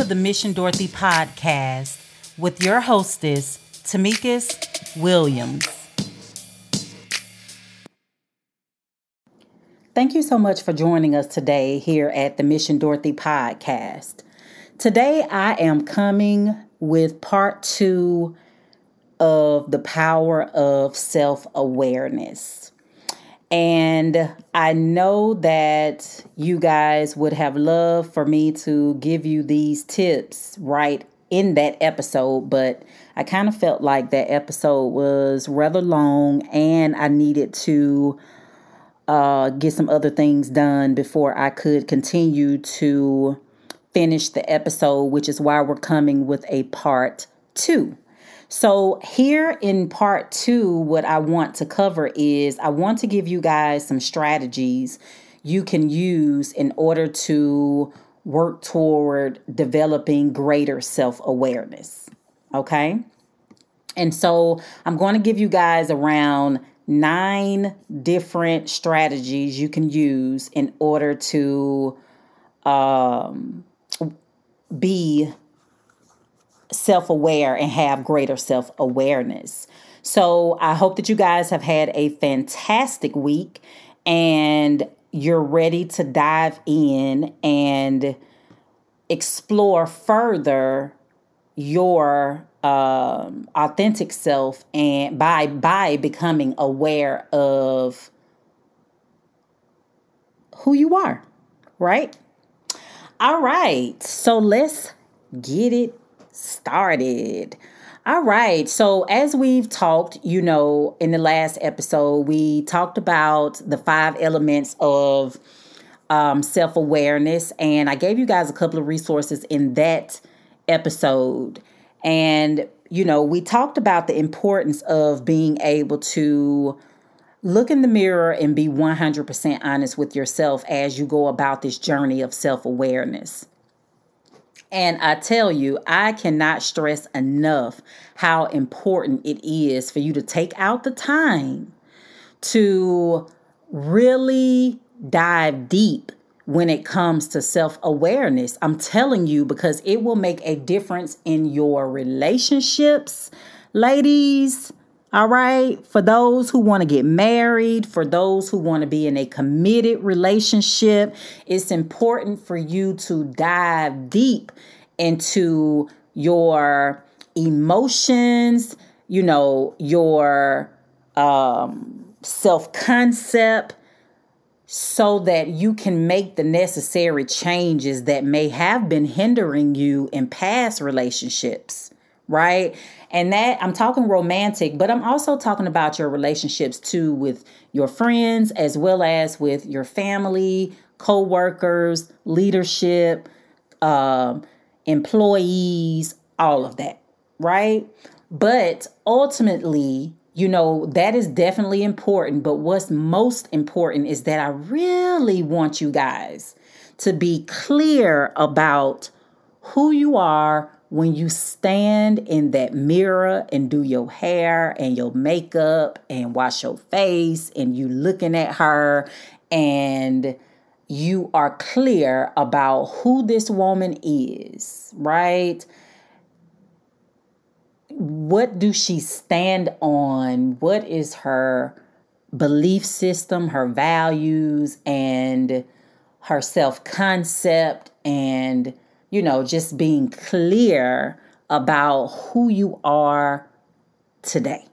to the Mission Dorothy podcast with your hostess, Tamikis Williams. Thank you so much for joining us today here at the Mission Dorothy podcast. Today I am coming with part two of the power of self awareness. And I know that you guys would have loved for me to give you these tips right in that episode, but I kind of felt like that episode was rather long and I needed to uh, get some other things done before I could continue to finish the episode, which is why we're coming with a part two. So, here in part two, what I want to cover is I want to give you guys some strategies you can use in order to work toward developing greater self awareness. Okay. And so, I'm going to give you guys around nine different strategies you can use in order to um, be self aware and have greater self awareness. So I hope that you guys have had a fantastic week and you're ready to dive in and explore further your um, authentic self and by by becoming aware of who you are right all right so let's get it started. All right. So, as we've talked, you know, in the last episode, we talked about the five elements of um, self awareness. And I gave you guys a couple of resources in that episode. And, you know, we talked about the importance of being able to look in the mirror and be 100% honest with yourself as you go about this journey of self awareness. And I tell you, I cannot stress enough how important it is for you to take out the time to really dive deep when it comes to self awareness. I'm telling you, because it will make a difference in your relationships, ladies. All right. For those who want to get married, for those who want to be in a committed relationship, it's important for you to dive deep into your emotions, you know, your um, self concept, so that you can make the necessary changes that may have been hindering you in past relationships, right? And that I'm talking romantic, but I'm also talking about your relationships too with your friends as well as with your family, co-workers, leadership, um, employees, all of that, right? But ultimately, you know, that is definitely important. But what's most important is that I really want you guys to be clear about who you are when you stand in that mirror and do your hair and your makeup and wash your face and you looking at her and you are clear about who this woman is, right? What do she stand on? What is her belief system, her values, and her self concept, and you know, just being clear about who you are today.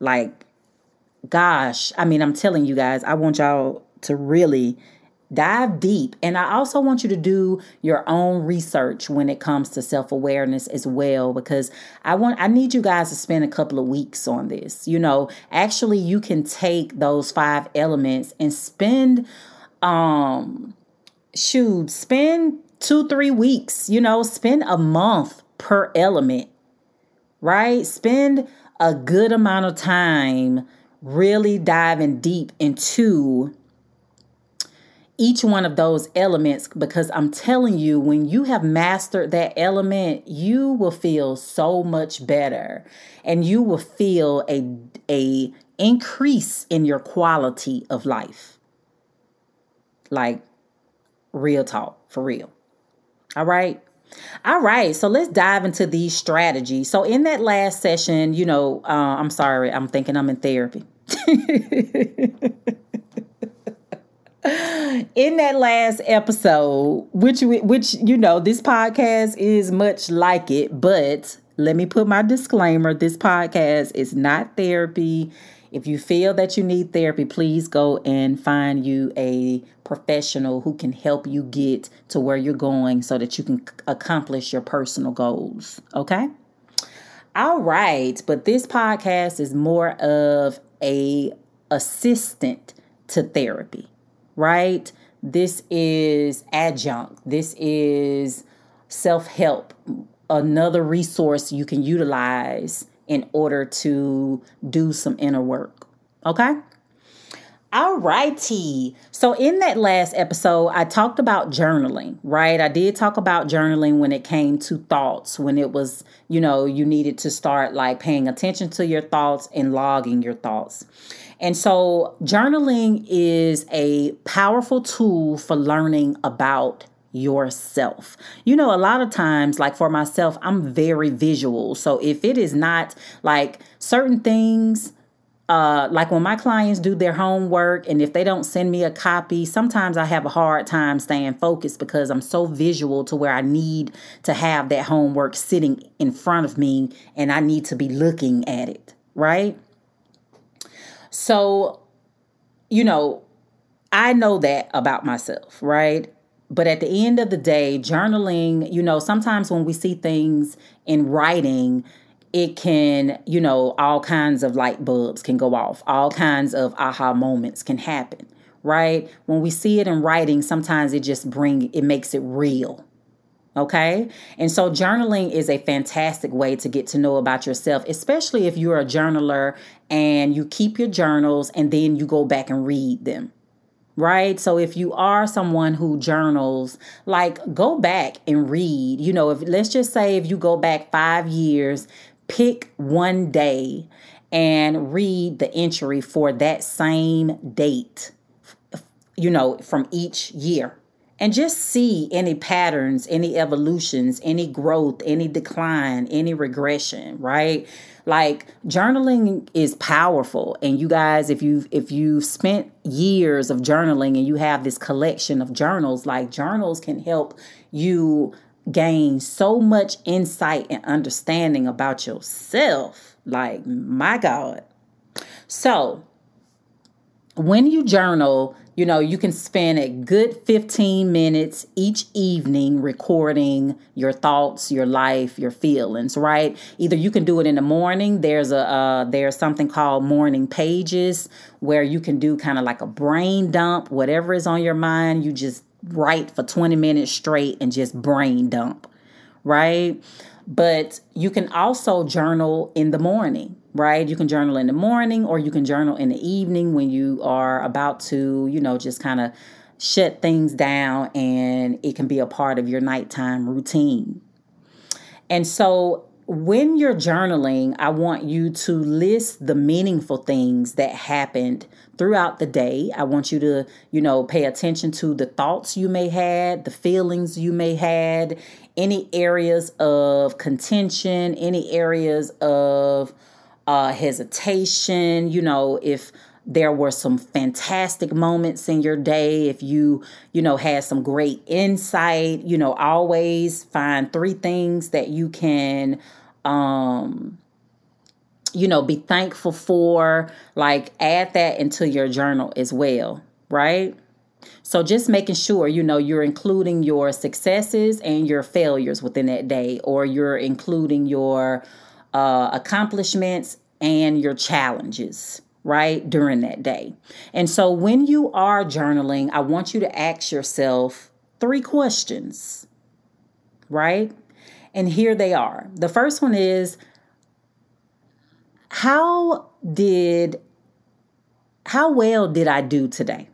Like, gosh, I mean, I'm telling you guys, I want y'all to really dive deep. And I also want you to do your own research when it comes to self-awareness as well because I want I need you guys to spend a couple of weeks on this. You know, actually you can take those five elements and spend um shoot, spend 2-3 weeks, you know, spend a month per element. Right? Spend a good amount of time really diving deep into each one of those elements because I'm telling you, when you have mastered that element, you will feel so much better and you will feel a, a increase in your quality of life. Like real talk, for real. All right. All right, so let's dive into these strategies. So, in that last session, you know, uh, I'm sorry, I'm thinking I'm in therapy. in that last episode, which which you know, this podcast is much like it, but let me put my disclaimer: this podcast is not therapy. If you feel that you need therapy, please go and find you a professional who can help you get to where you're going so that you can accomplish your personal goals. Okay? All right, but this podcast is more of a assistant to therapy, right? This is adjunct. This is self-help, another resource you can utilize in order to do some inner work. Okay? All righty. So, in that last episode, I talked about journaling, right? I did talk about journaling when it came to thoughts, when it was, you know, you needed to start like paying attention to your thoughts and logging your thoughts. And so, journaling is a powerful tool for learning about yourself. You know, a lot of times, like for myself, I'm very visual. So if it is not like certain things, uh, like when my clients do their homework and if they don't send me a copy, sometimes I have a hard time staying focused because I'm so visual to where I need to have that homework sitting in front of me and I need to be looking at it, right? So, you know, I know that about myself, right? But at the end of the day, journaling, you know, sometimes when we see things in writing, it can, you know, all kinds of light bulbs can go off, all kinds of aha moments can happen, right? When we see it in writing, sometimes it just bring it makes it real. Okay? And so journaling is a fantastic way to get to know about yourself, especially if you're a journaler and you keep your journals and then you go back and read them right? So if you are someone who journals, like go back and read. You know, if let's just say if you go back 5 years, pick one day and read the entry for that same date. You know, from each year. And just see any patterns, any evolutions, any growth, any decline, any regression, right? Like journaling is powerful and you guys if you've if you've spent years of journaling and you have this collection of journals, like journals can help you gain so much insight and understanding about yourself. Like my god. So, when you journal, you know, you can spend a good 15 minutes each evening recording your thoughts, your life, your feelings, right? Either you can do it in the morning. There's a uh, there's something called morning pages where you can do kind of like a brain dump, whatever is on your mind, you just write for 20 minutes straight and just brain dump, right? But you can also journal in the morning right? You can journal in the morning or you can journal in the evening when you are about to, you know, just kind of shut things down and it can be a part of your nighttime routine. And so when you're journaling, I want you to list the meaningful things that happened throughout the day. I want you to, you know, pay attention to the thoughts you may had, the feelings you may had, any areas of contention, any areas of uh, hesitation, you know, if there were some fantastic moments in your day, if you, you know, had some great insight, you know, always find three things that you can, um, you know, be thankful for. Like, add that into your journal as well, right? So just making sure, you know, you're including your successes and your failures within that day, or you're including your uh, accomplishments and your challenges right during that day. And so when you are journaling, I want you to ask yourself three questions, right? And here they are. The first one is how did how well did I do today?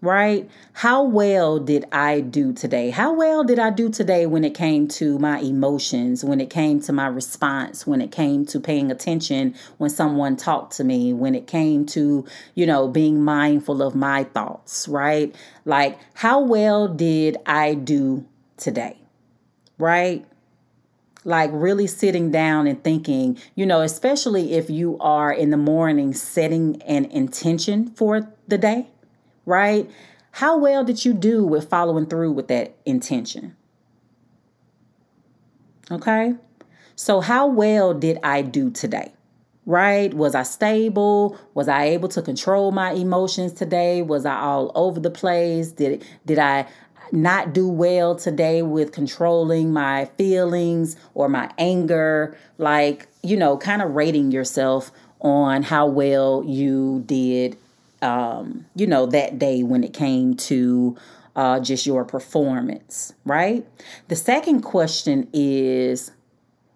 Right? How well did I do today? How well did I do today when it came to my emotions, when it came to my response, when it came to paying attention when someone talked to me, when it came to, you know, being mindful of my thoughts, right? Like, how well did I do today? Right? Like really sitting down and thinking, you know, especially if you are in the morning setting an intention for the day, right? How well did you do with following through with that intention? Okay. So, how well did I do today? Right? Was I stable? Was I able to control my emotions today? Was I all over the place? Did did I not do well today with controlling my feelings or my anger? Like, you know, kind of rating yourself on how well you did um, you know, that day when it came to uh, just your performance, right? The second question is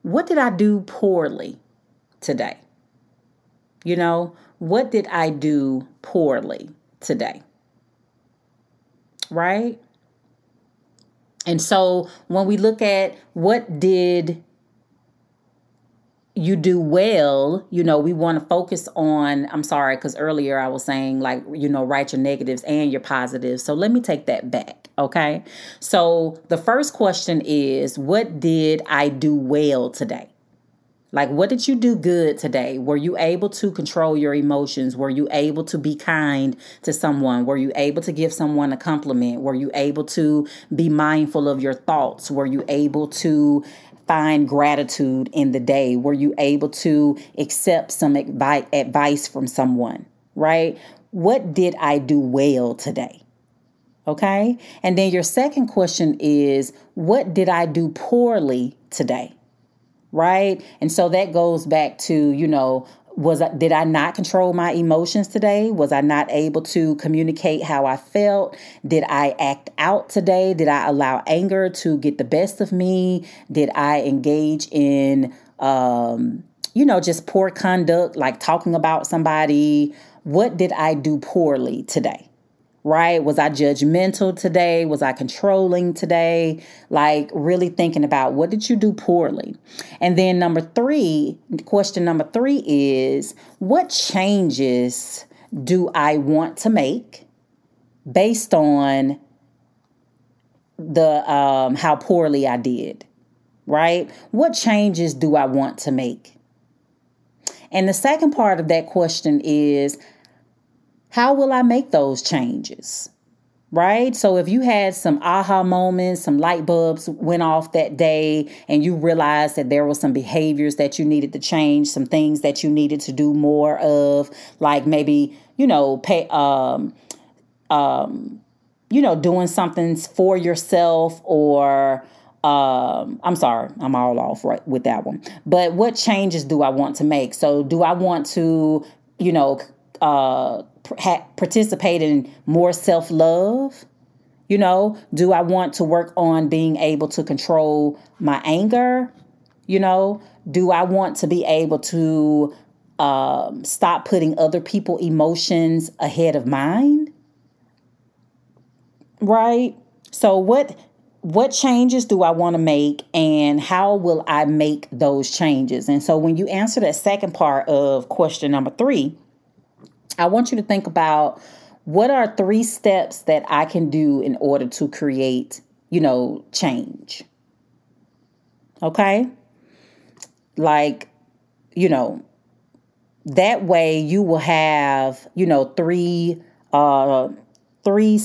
what did I do poorly today? You know, what did I do poorly today? Right? And so when we look at what did you do well, you know, we want to focus on, I'm sorry, because earlier I was saying, like, you know, write your negatives and your positives. So let me take that back. Okay. So the first question is, what did I do well today? Like, what did you do good today? Were you able to control your emotions? Were you able to be kind to someone? Were you able to give someone a compliment? Were you able to be mindful of your thoughts? Were you able to find gratitude in the day? Were you able to accept some advice from someone, right? What did I do well today? Okay. And then your second question is, what did I do poorly today? Right. And so that goes back to, you know, was did I not control my emotions today? Was I not able to communicate how I felt? Did I act out today? Did I allow anger to get the best of me? Did I engage in um, you know, just poor conduct, like talking about somebody? What did I do poorly today? Right? Was I judgmental today? Was I controlling today? Like, really thinking about what did you do poorly? And then, number three, question number three is what changes do I want to make based on the um, how poorly I did? Right? What changes do I want to make? And the second part of that question is how will I make those changes? Right? So if you had some aha moments, some light bulbs went off that day, and you realized that there were some behaviors that you needed to change, some things that you needed to do more of, like maybe, you know, pay um um you know, doing something for yourself or um i'm sorry i'm all off right with that one but what changes do i want to make so do i want to you know uh participate in more self love? You know, do I want to work on being able to control my anger? You know, do I want to be able to um, stop putting other people' emotions ahead of mine? Right? So what what changes do I want to make and how will I make those changes? And so when you answer that second part of question number 3, I want you to think about what are three steps that I can do in order to create, you know, change. Okay? Like, you know, that way you will have, you know, three uh three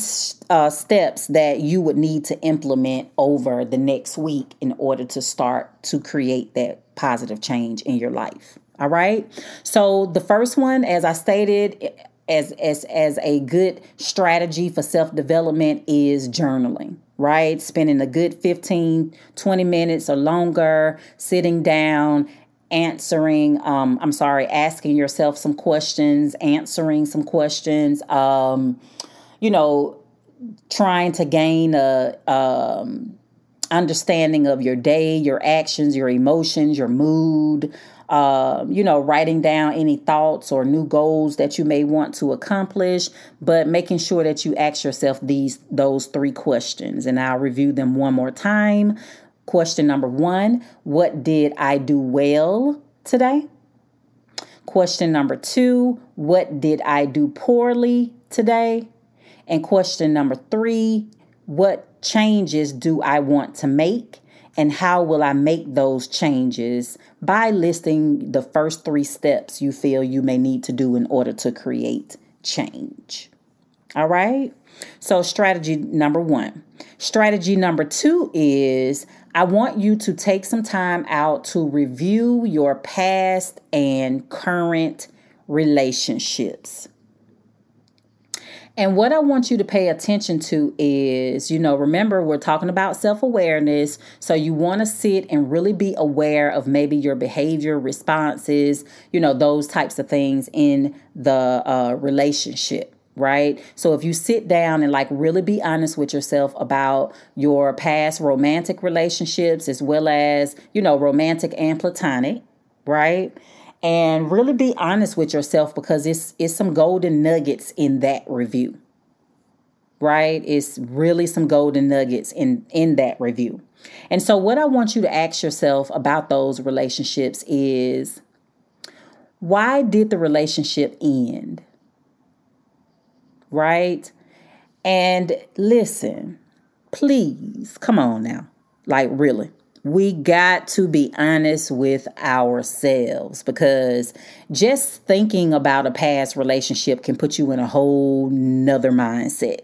uh, steps that you would need to implement over the next week in order to start to create that positive change in your life. All right. So the first one, as I stated, as as as a good strategy for self-development is journaling right spending a good 15 20 minutes or longer sitting down answering um i'm sorry asking yourself some questions answering some questions um you know trying to gain a um understanding of your day your actions your emotions your mood uh, you know, writing down any thoughts or new goals that you may want to accomplish, but making sure that you ask yourself these those three questions. And I'll review them one more time. Question number one What did I do well today? Question number two What did I do poorly today? And question number three What changes do I want to make? And how will I make those changes by listing the first three steps you feel you may need to do in order to create change? All right. So, strategy number one. Strategy number two is I want you to take some time out to review your past and current relationships. And what I want you to pay attention to is, you know, remember we're talking about self awareness. So you want to sit and really be aware of maybe your behavior, responses, you know, those types of things in the uh, relationship right? So if you sit down and like really be honest with yourself about your past romantic relationships as well as, you know, romantic and platonic, right? And really be honest with yourself because it's it's some golden nuggets in that review right? It's really some golden nuggets in in that review. And so what i want you to ask yourself about those relationships is why did the relationship end right? And listen please come on now like really we got to be honest with ourselves because just thinking about a past relationship can put you in a whole nother mindset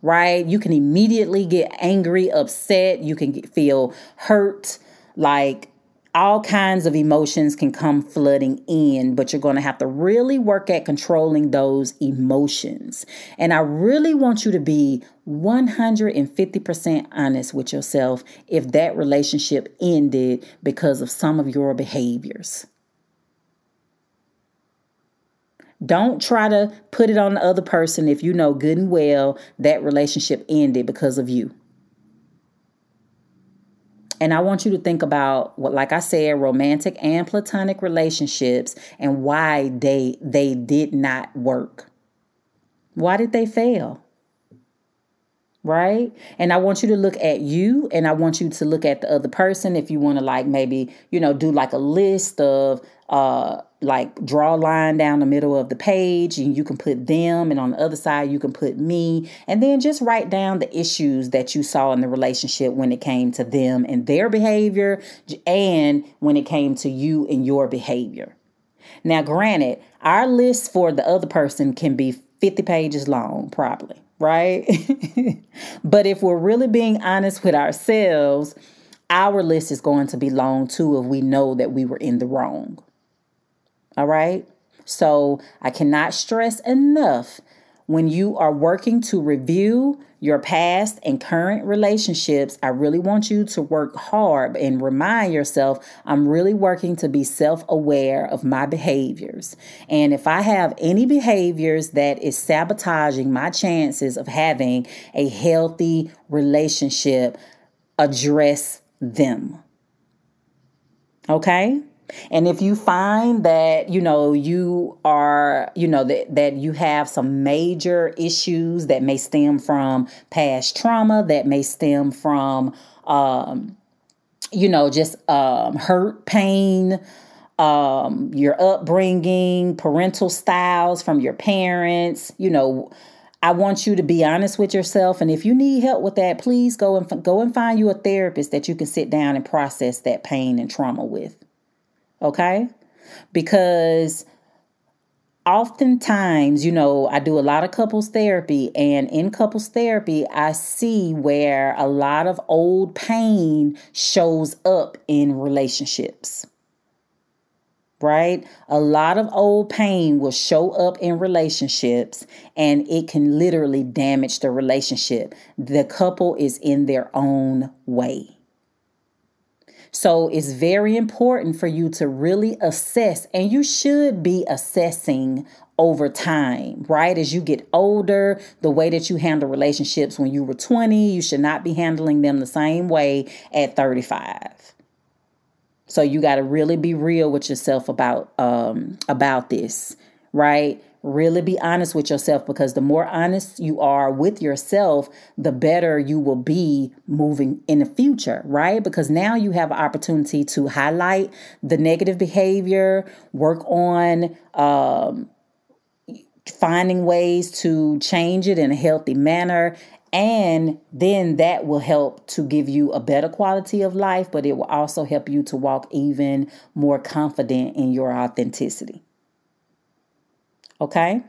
right? You can immediately get angry upset. You can get, feel hurt like all kinds of emotions can come flooding in, but you're going to have to really work at controlling those emotions. And I really want you to be 150% honest with yourself if that relationship ended because of some of your behaviors. Don't try to put it on the other person if you know good and well that relationship ended because of you. And I want you to think about what, like I said, romantic and platonic relationships and why they they did not work. Why did they fail? Right? And I want you to look at you and I want you to look at the other person if you want to like maybe, you know, do like a list of uh like draw a line down the middle of the page and you can put them and on the other side you can put me and then just write down the issues that you saw in the relationship when it came to them and their behavior and when it came to you and your behavior. Now granted our list for the other person can be 50 pages long probably right? But if we're really being honest with ourselves our list is going to be long too if we know that we were in the wrong all right. So I cannot stress enough when you are working to review your past and current relationships, I really want you to work hard and remind yourself I'm really working to be self aware of my behaviors. And if I have any behaviors that is sabotaging my chances of having a healthy relationship, address them. Okay? And if you find that, you know, you are, you know, that, that you have some major issues that may stem from past trauma, that may stem from, um, you know, just um, hurt, pain, um, your upbringing, parental styles from your parents, you know, I want you to be honest with yourself, and if you need help with that, please go and go and find you a therapist that you can sit down and process that pain and trauma with. Okay? Because oftentimes, you know, I do a lot of couples therapy, and in couples therapy, I see where a lot of old pain shows up in relationships. Right? A lot of old pain will show up in relationships and it can literally damage the relationship. The couple is in their own way. So it's very important for you to really assess, and you should be assessing over time, right? As you get older, the way that you handle relationships when you were 20, you should not be handling them the same way at 35. So you got to really be real with yourself about um about this, right? Really be honest with yourself because the more honest you are with yourself, the better you will be moving in the future, right? Because now you have an opportunity to highlight the negative behavior, work on um, finding ways to change it in a healthy manner And then that will help to give you a better quality of life, but it will also help you to walk even more confident in your authenticity. Okay?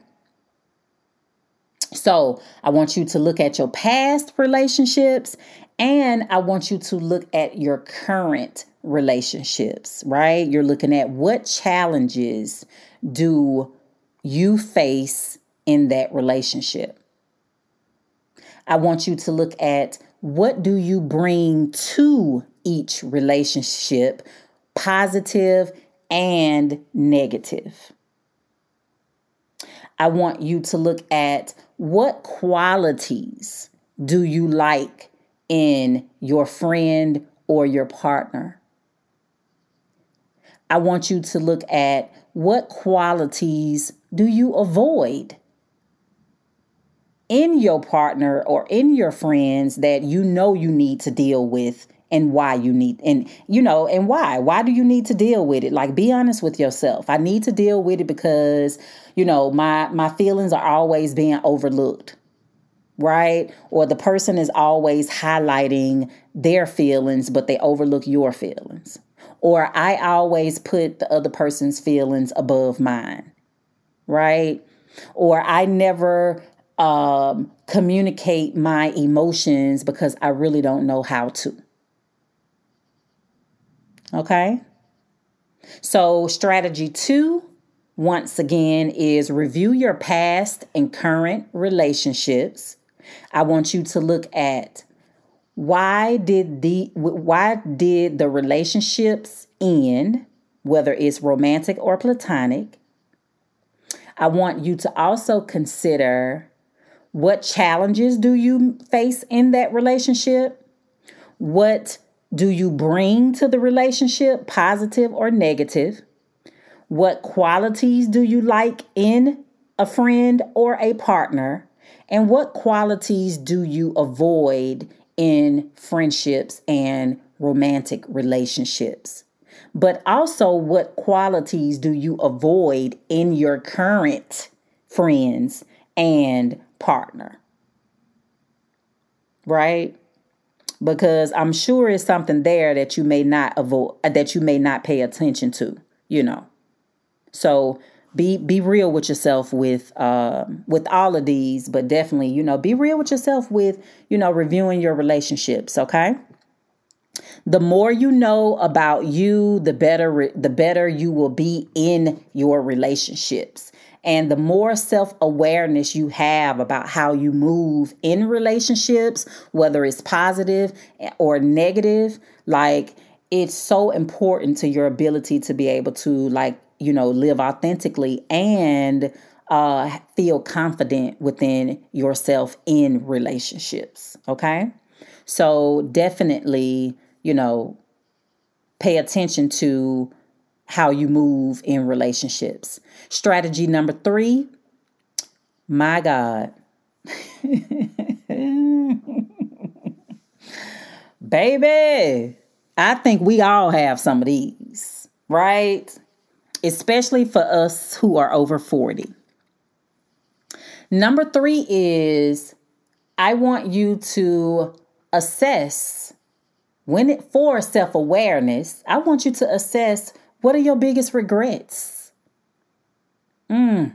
So, I want you to look at your past relationships and I want you to look at your current relationships, right? You're looking at what challenges do you face in that relationship. I want you to look at what do you bring to each relationship, positive and negative. I want you to look at what qualities do you like in your friend or your partner. I want you to look at what qualities do you avoid in your partner or in your friends that you know you need to deal with and why you need and you know and why? Why do you need to deal with it? Like be honest with yourself. I need to deal with it because you know my my feelings are always being overlooked right? Or the person is always highlighting their feelings but they overlook your feelings. Or i always put the other person's feelings above mine right? Or i never um, communicate my emotions because I really don't know how to. Okay? So, strategy two, once again, is review your past and current relationships. I want you to look at why did the why did the relationships end whether it's romantic or platonic i want you to also consider what challenges do you face in that relationship? What do you bring to the relationship, positive or negative? What qualities do you like in a friend or a partner? And what qualities do you avoid in friendships and romantic relationships? But also, what qualities do you avoid in your current friends and partner. Right? Because I'm sure it's something there that you may not avoid that you may not pay attention to, you know. So be be real with yourself with uh, with all of these, but definitely, you know, be real with yourself with, you know, reviewing your relationships, okay? The more you know about you, the better the better you will be in your relationships. And the more self awareness you have about how you move in relationships, whether it's positive or negative, like it's so important to your ability to be able to, like, you know, live authentically and uh, feel confident within yourself in relationships. Okay. So definitely, you know, pay attention to how you move in relationships. Strategy number three, my God. Baby, I think we all have some of these, right? Especially for us who are over 40. Number three is I want you to assess when it for self awareness, I want you to assess what are your biggest regrets? Mm,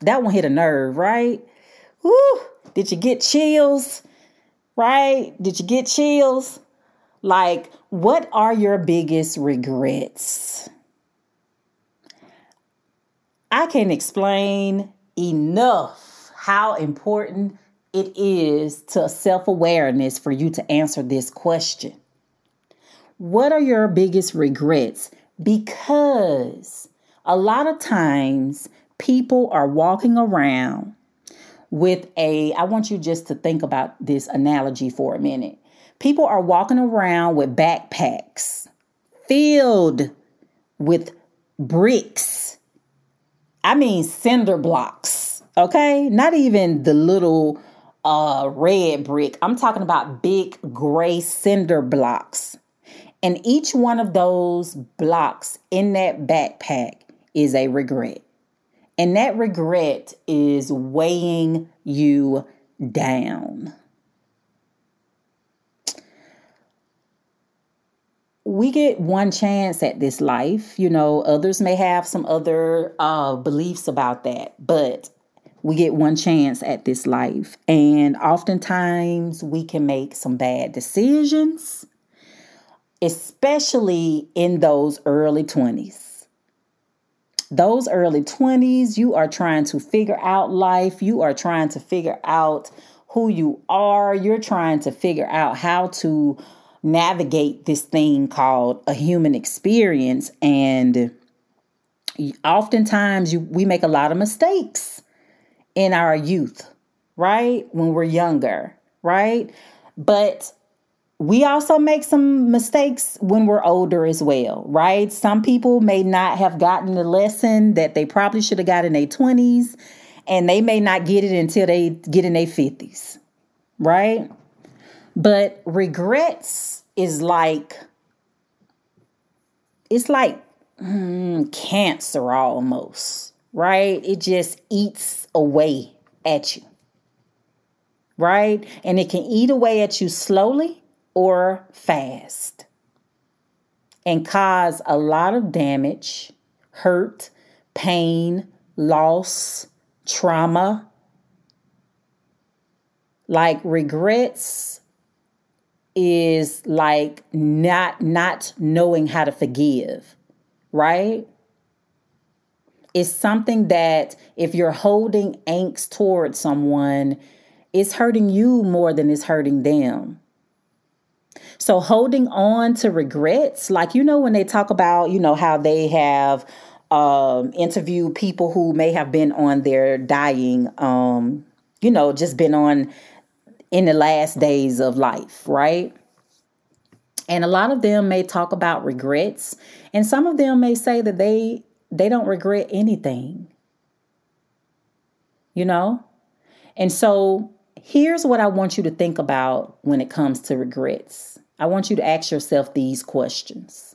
that one hit a nerve, right? Woo! Did you get chills? Right? Did you get chills? Like, what are your biggest regrets? I can't explain enough how important it is to self awareness for you to answer this question. What are your biggest regrets? Because a lot of times people are walking around with a, I want you just to think about this analogy for a minute. People are walking around with backpacks filled with bricks. I mean, cinder blocks, okay? Not even the little uh, red brick. I'm talking about big gray cinder blocks and each one of those blocks in that backpack is a regret. And that regret is weighing you down. we get one chance at this life. You know, others may have some other uh, beliefs about that, but we get one chance at this life. And oftentimes we can make some bad decisions especially in those early 20s. Those early 20s, you are trying to figure out life, you are trying to figure out who you are, you're trying to figure out how to navigate this thing called a human experience. And oftentimes you, we make a lot of mistakes in our youth right? When we're younger right? But we also make some mistakes when we're older as well right some people may not have gotten the lesson that they probably should have got in their 20s and they may not get it until they get in their 50s right but regrets is like, it's like mm, cancer almost, right? It just eats away at you, right? And it can eat away at you slowly or fast and cause a lot of damage, hurt, pain, loss, trauma. Like regrets is like not not knowing how to forgive, right? It's something that if you're holding angst towards someone, it's hurting you more than it's hurting them. So holding on to regrets, like you know when they talk about, you know, how they have um interviewed people who may have been on their dying um you know, just been on in the last days of life, right? And a lot of them may talk about regrets, and some of them may say that they they don't regret anything. You know? And so here's what I want you to think about when it comes to regrets. I want you to ask yourself these questions.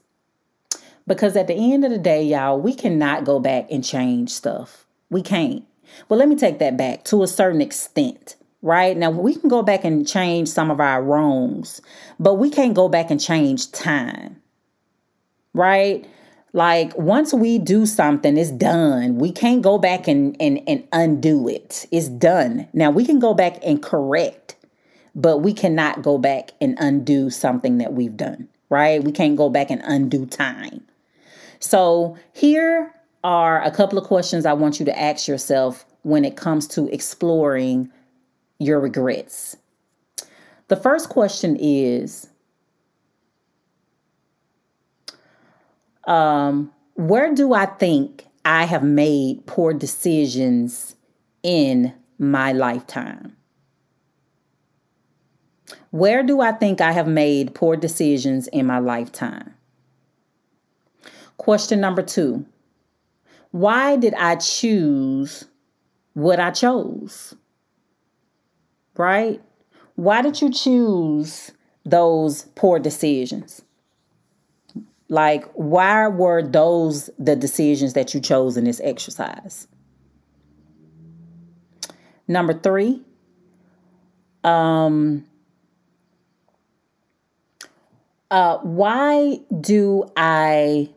Because at the end of the day, y'all, we cannot go back and change stuff. We can't. Well, let me take that back to a certain extent right? Now, we can go back and change some of our wrongs, but we can't go back and change time, right? Like once we do something, it's done. We can't go back and, and, and undo it. It's done. Now, we can go back and correct, but we cannot go back and undo something that we've done, right? We can't go back and undo time. So, here are a couple of questions I want you to ask yourself when it comes to exploring your regrets. The first question is um, Where do I think I have made poor decisions in my lifetime? Where do I think I have made poor decisions in my lifetime? Question number two Why did I choose what I chose? right? Why did you choose those poor decisions? Like, why were those the decisions that you chose in this exercise? Number three, um, uh, why do I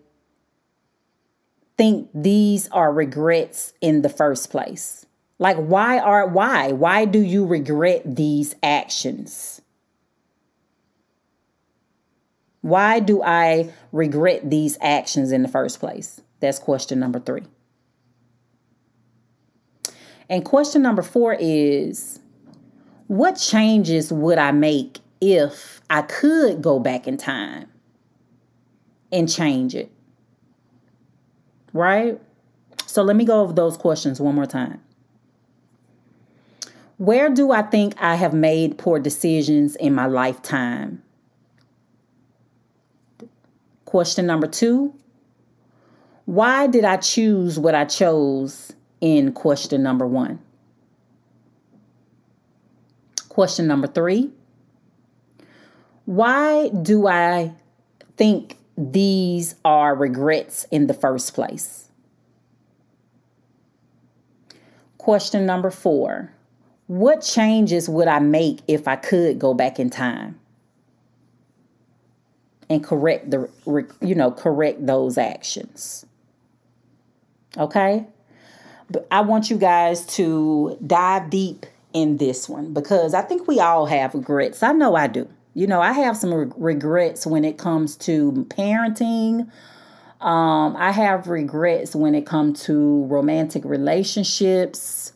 think these are regrets in the first place? Like, why are, why? Why do you regret these actions? Why do I regret these actions in the first place? That's question number three. And question number four is what changes would I make if I could go back in time and change it? Right? So let me go over those questions one more time. Where do I think I have made poor decisions in my lifetime? Question number two Why did I choose what I chose in question number one? Question number three Why do I think these are regrets in the first place? Question number four what changes would I make if I could go back in time? And correct the you know correct those actions. Okay? But i want you guys to dive deep in this one because i think we all have regrets. I know i do. You know i have some re- regrets when it comes to parenting. Um, i have regrets when it comes to romantic relationships.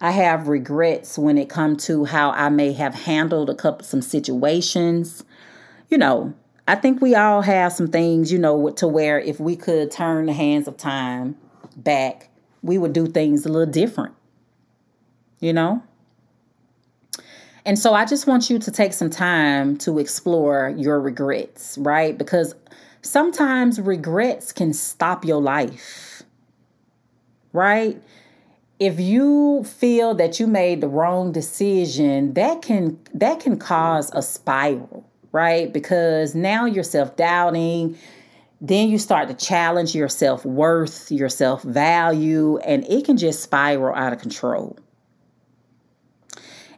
I have regrets when it comes to how I may have handled a couple some situations. You know, I think we all have some things, you know, to where if we could turn the hands of time back, we would do things a little different. You know? And so I just want you to take some time to explore your regrets, right? Because sometimes regrets can stop your life, right? if you feel that you made the wrong decision, that can that can cause a spiral, right? Because now you're self-doubting, then you start to challenge your self-worth, your self-value, and it can just spiral out of control.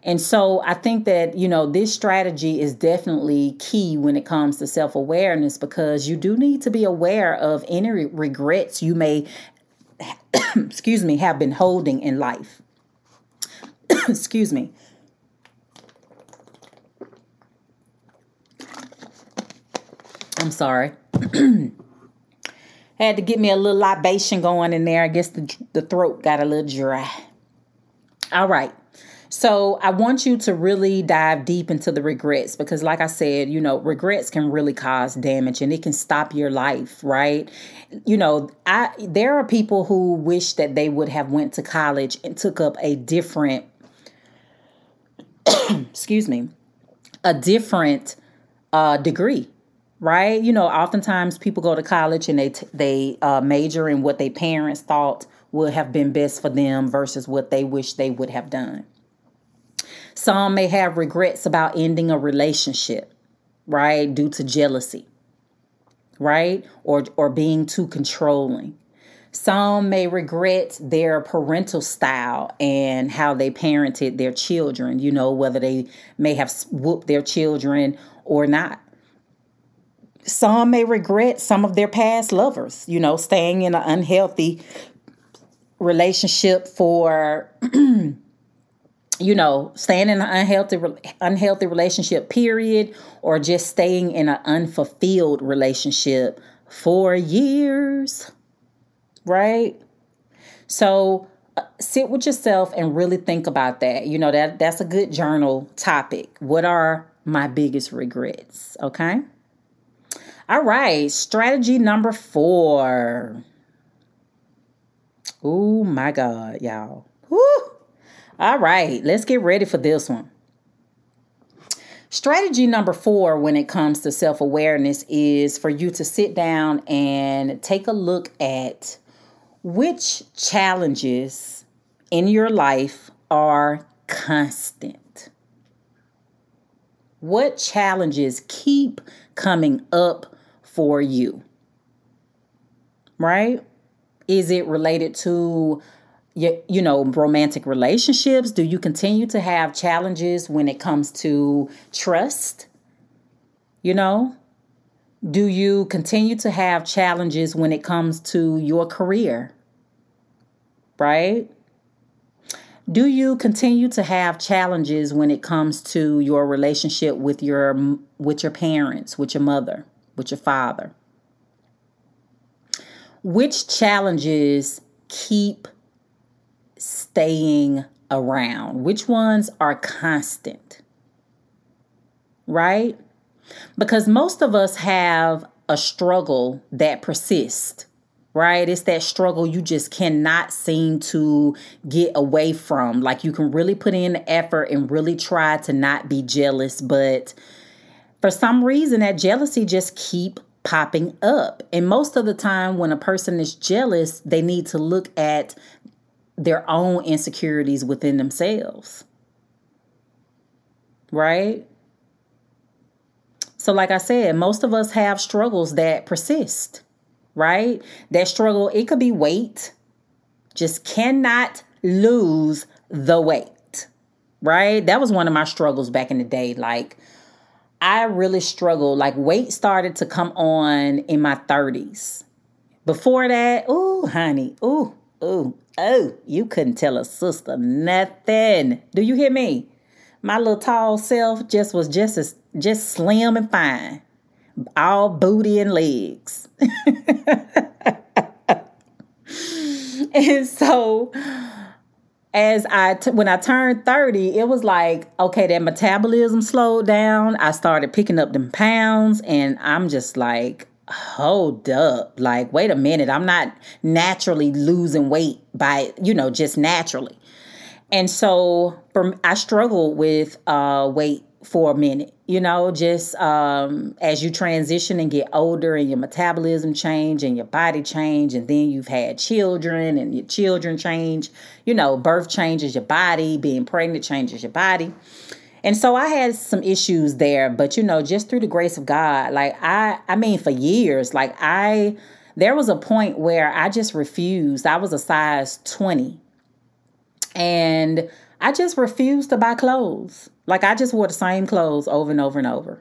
And so I think that, you know, this strategy is definitely key when it comes to self awareness because you do need to be aware of any regrets you may excuse me, have been holding in life. excuse me. I'm sorry. Had to get me a little libation going in there. I guess the, the throat got a little dry. All right. So I want you to really dive deep into the regrets because like I said, you know, regrets can really cause damage and it can stop your life, right? You know, I there are people who wish that they would have went to college and took up a different excuse me, a different uh degree right? You know, oftentimes people go to college and they t- they uh, major in what their parents thought would have been best for them versus what they wish they would have done. Some may have regrets about ending a relationship, right? Due to jealousy, right? Or or being too controlling. Some may regret their parental style and how they parented their children, you know, whether they may have whooped their children or not. Some may regret some of their past lovers, you know, staying in an unhealthy relationship for you know, staying in an unhealthy unhealthy relationship period or just staying in an unfulfilled relationship for years. Right? So uh, sit with yourself and really think about that. You know, that that's a good journal topic. What are my biggest regrets, okay? All right, strategy number 4. Oh my god, y'all. Woo! All right, let's get ready for this one. Strategy number four when it comes to self awareness is for you to sit down and take a look at which challenges in your life are constant. What challenges keep coming up for you? Right? Is it related to you, know romantic relationships? Do you continue to have challenges when it comes to trust? You know? Do you continue to have challenges when it comes to your career? Right? Do you continue to have challenges when it comes to your relationship with your with your parents with your mother with your father which challenges keep staying around? Which ones are constant? Right? Because most of us have a struggle that persists, right? It's that struggle you just cannot seem to get away from. Like you can really put in the effort and really try to not be jealous, but for some reason that jealousy just keep popping up. And most of the time when a person is jealous, they need to look at their own insecurities within themselves. Right? So, like I said, most of us have struggles that persist, right? That struggle, it could be weight, just cannot lose the weight, right? That was one of my struggles back in the day. Like, I really struggled. Like weight started to come on in my 30s. Before that, ooh, honey, ooh, ooh, oh, you couldn't tell a sister nothing. Do you hear me? My little tall self just was just as just slim and fine. All booty and legs. and so as I t- when I turned 30, it was like, okay, that metabolism slowed down. I started picking up them pounds and I'm just like, hold up. Like, wait a minute. I'm not naturally losing weight by, you know, just naturally. And so for I struggled with uh weight for a minute you know just um, as you transition and get older and your metabolism change and your body change and then you've had children and your children change you know birth changes your body being pregnant changes your body. And so i had some issues there but you know just through the grace of god like i i mean for years like i there was a point where i just refused. I was a size 20 and i just refused to buy clothes like I just wore the same clothes over and over and over.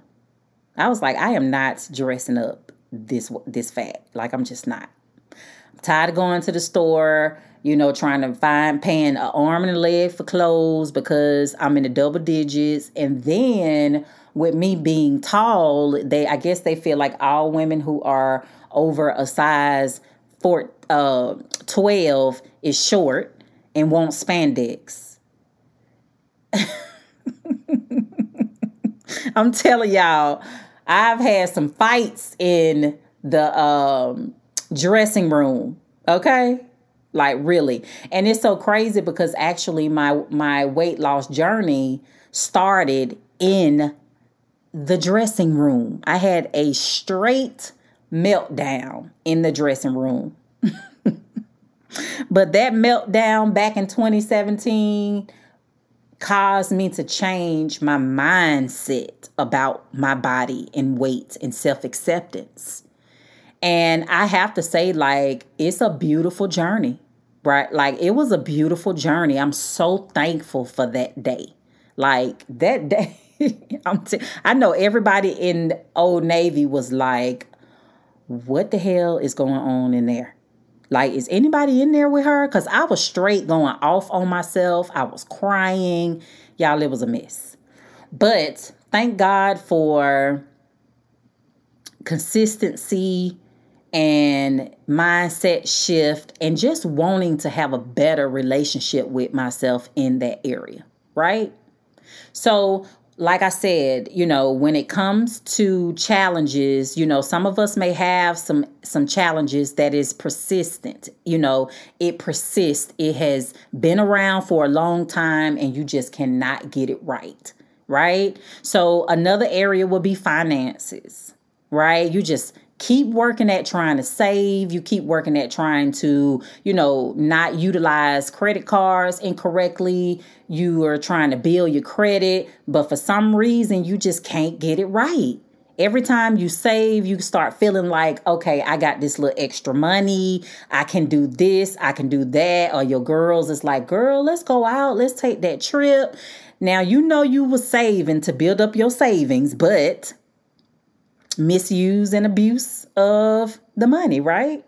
I was like, I am not dressing up this this fat. Like I'm just not. I'm tired of going to the store, you know, trying to find paying an arm and a leg for clothes because I'm in the double digits. And then with me being tall, they I guess they feel like all women who are over a size four, uh, 12 is short and want spandex. I'm telling y'all, I've had some fights in the um, dressing room. Okay, like really, and it's so crazy because actually my my weight loss journey started in the dressing room. I had a straight meltdown in the dressing room. but that meltdown back in 2017 caused me to change my mindset about my body and weight and self acceptance. And I have to say, like, it's a beautiful journey, right? Like, it was a beautiful journey. I'm so thankful for that day. Like, that day, I'm t- I know everybody in Old Navy was like, what the hell is going on in there? Like, is anybody in there with her? Because I was straight going off on myself. I was crying. Y'all, it was a mess. But thank God for consistency and mindset shift and just wanting to have a better relationship with myself in that area, right? So, like I said, you know, when it comes to challenges, you know, some of us may have some some challenges that is persistent. You know, it persists. It has been around for a long time and you just cannot get it right, right? So another area would be finances, right? You just keep working at trying to save you keep working at trying to you know not utilize credit cards incorrectly. You are trying to build your credit but for some reason you just can't get it right. Every time you save you start feeling like okay i got this little extra money. I can do this i can do that. Or your girls is like girl let's go out let's take that trip. Now you know you were saving to build up your savings but misuse and abuse of the money, right?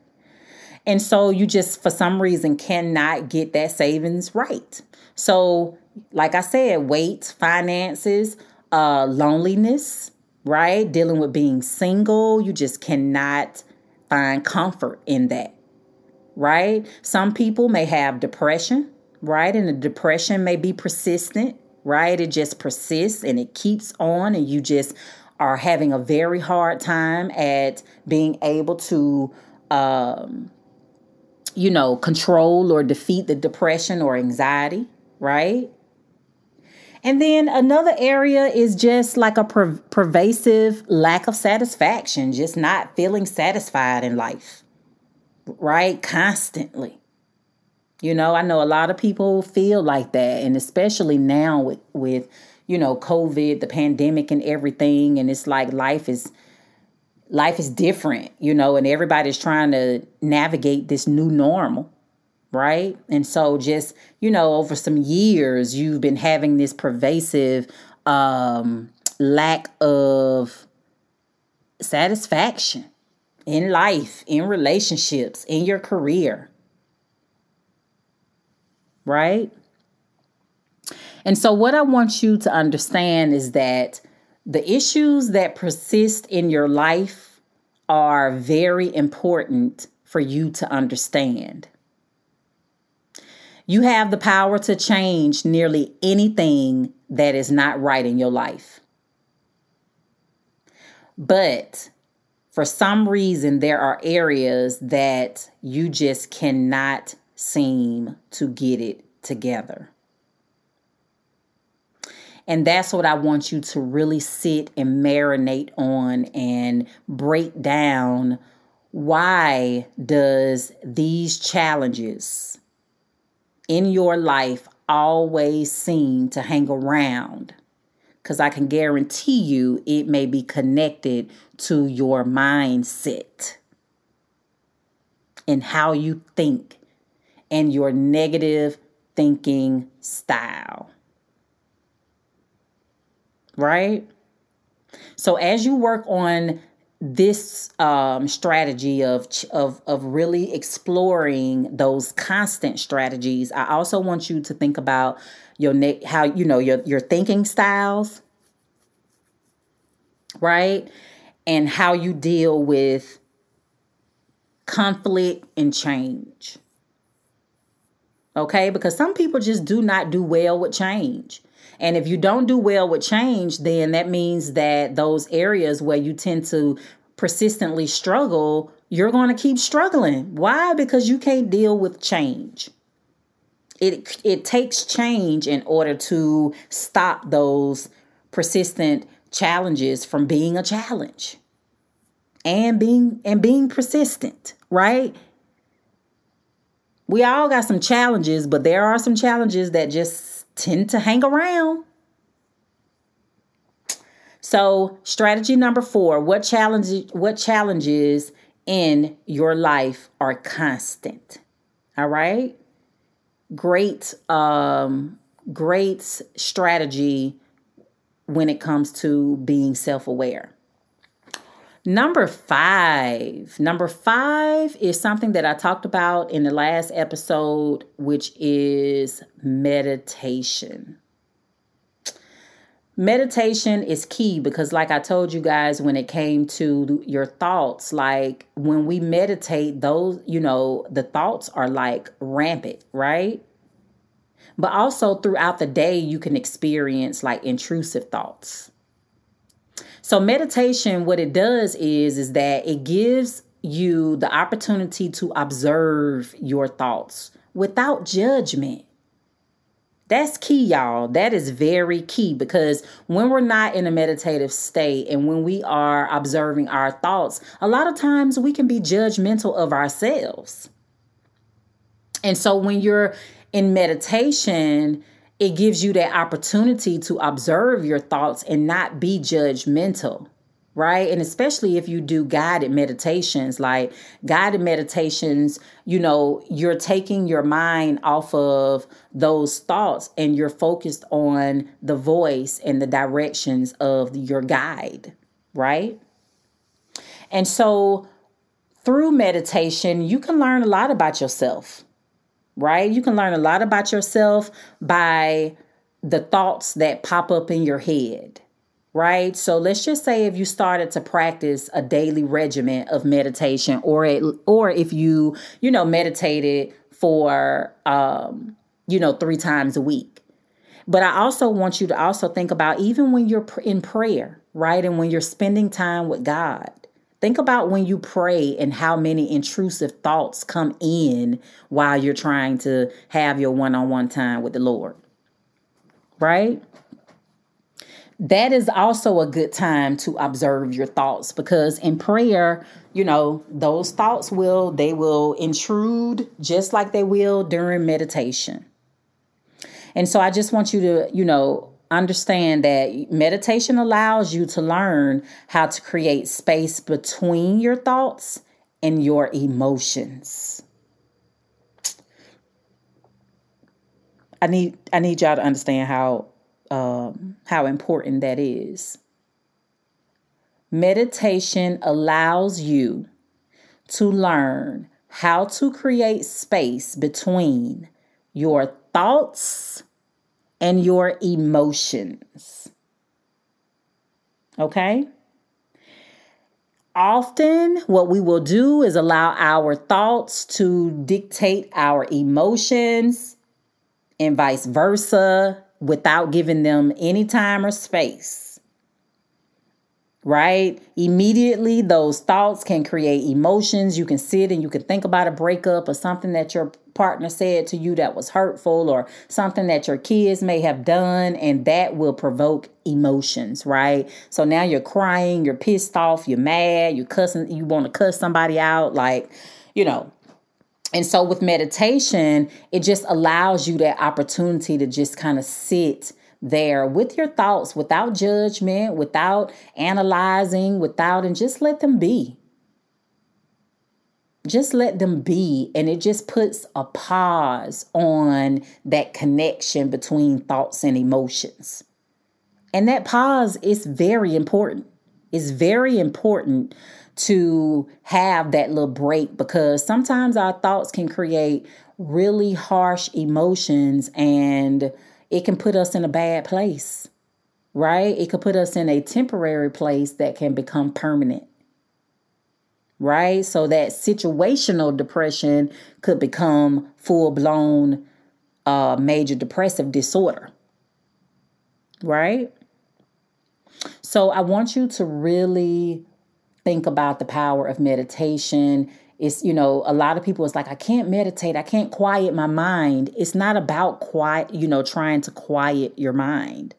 And so you just, for some reason, cannot get that savings right. So, like I said, weight, finances, uh, loneliness, right? Dealing with being single, you just cannot find comfort in that, right? Some people may have depression, right? And the depression may be persistent, right? It just persists and it keeps on, and you just are having a very hard time at being able to um, you know control or defeat the depression or anxiety right? And then another area is just like a per- pervasive lack of satisfaction just not feeling satisfied in life right? Constantly. You know i know a lot of people feel like that and especially now with with you know, COVID, the pandemic and everything. And it's like life is life is different, you know, and everybody's trying to navigate this new normal, right? And so just, you know, over some years you've been having this pervasive um lack of satisfaction in life, in relationships, in your career. Right? And so, what I want you to understand is that the issues that persist in your life are very important for you to understand. You have the power to change nearly anything that is not right in your life. But for some reason, there are areas that you just cannot seem to get it together. And that's what I want you to really sit and marinate on and break down why does these challenges in your life always seem to hang around? Because I can guarantee you it may be connected to your mindset and how you think and your negative thinking style. Right? So, as you work on this um, strategy of, of of really exploring those constant strategies, I also want you to think about your how you know your your thinking styles, right, and how you deal with conflict and change. Okay, because some people just do not do well with change. And if you don't do well with change, then that means that those areas where you tend to persistently struggle, you're going to keep struggling. Why? Because you can't deal with change. It it takes change in order to stop those persistent challenges from being a challenge. And being and being persistent, right? We all got some challenges, but there are some challenges that just tend to hang around. So, strategy number 4, what challenge what challenges in your life are constant? All right? Great um great strategy when it comes to being self-aware. Number five. Number five is something that I talked about in the last episode, which is meditation. Meditation is key because, like I told you guys, when it came to your thoughts, like when we meditate, those, you know, the thoughts are like rampant, right? But also throughout the day, you can experience like intrusive thoughts so meditation, what it does is, is that it gives you the opportunity to observe your thoughts without judgment. That's key, y'all. That is very key because when we're not in a meditative state and when we are observing our thoughts, a lot of times we can be judgmental of ourselves. And so when you're in meditation, it gives you that opportunity to observe your thoughts and not be judgmental right? And especially if you do guided meditations, like guided meditations, you know, you're taking your mind off of those thoughts and you're focused on the voice and the directions of your guide, right? And so through meditation, you can learn a lot about yourself right? You can learn a lot about yourself by the thoughts that pop up in your head, right? So let's just say if you started to practice a daily regimen of meditation or it, or if you, you know, meditated for um, you know, 3 times a week. But I also want you to also think about even when you're in prayer, right? And when you're spending time with God, Think about when you pray and how many intrusive thoughts come in while you're trying to have your one on one time with the Lord. Right? That is also a good time to observe your thoughts because in prayer, you know, those thoughts will they will intrude just like they will during meditation. And so I just want you to, you know, understand that meditation allows you to learn how to create space between your thoughts and your emotions. I need I need y'all to understand how um, how important that is. meditation allows you to learn how to create space between your thoughts and your emotions. Okay? Often, what we will do is allow our thoughts to dictate our emotions and vice versa without giving them any time or space right? Immediately, those thoughts can create emotions. You can sit and you can think about a breakup or something that your partner said to you that was hurtful or something that your kids may have done, and that will provoke emotions, right? So now you're crying, you're pissed off, you're mad, you're cussing, you want to cuss somebody out, like, you know. And so with meditation, it just allows you that opportunity to just kind of sit there with your thoughts without judgment, without analyzing, without, and just let them be. Just let them be. And it just puts a pause on that connection between thoughts and emotions. And that pause is very important. It's very important to have that little break because sometimes our thoughts can create really harsh emotions and it can put us in a bad place, right? It could put us in a temporary place that can become permanent, right? So that situational depression could become full blown uh, major depressive disorder, right? So I want you to really think about the power of meditation it's you know a lot of people it's like i can't meditate i can't quiet my mind it's not about quiet you know trying to quiet your mind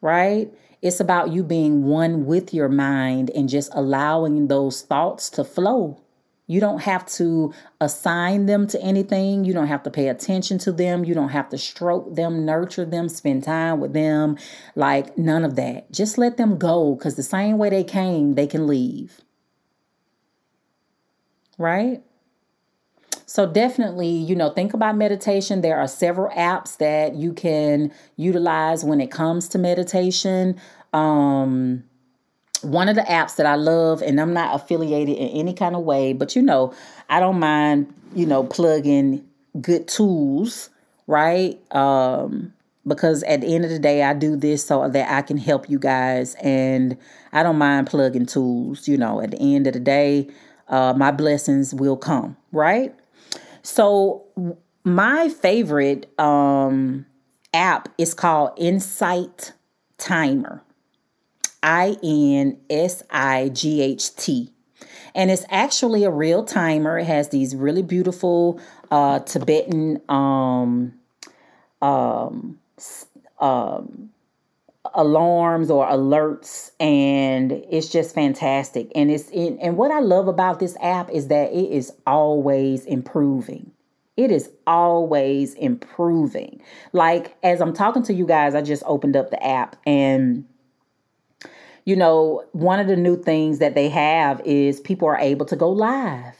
right it's about you being one with your mind and just allowing those thoughts to flow you don't have to assign them to anything. You don't have to pay attention to them. You don't have to stroke them, nurture them, spend time with them. Like none of that. Just let them go because the same way they came, they can leave right? So definitely, you know, think about meditation. There are several apps that you can utilize when it comes to meditation. Um one of the apps that I love, and I'm not affiliated in any kind of way, but you know, I don't mind, you know, plugging good tools, right? Um, because at the end of the day, I do this so that I can help you guys, and I don't mind plugging tools. You know, at the end of the day, uh, my blessings will come, right? So, my favorite um, app is called Insight Timer. I N S I G H T. And it's actually a real timer. It has these really beautiful uh, Tibetan um, um, um, alarms or alerts and it's just fantastic. And it's in, and what i love about this app is that it is always improving. It is always improving. Like as i'm talking to you guys i just opened up the app and you know one of the new things that they have is people are able to go live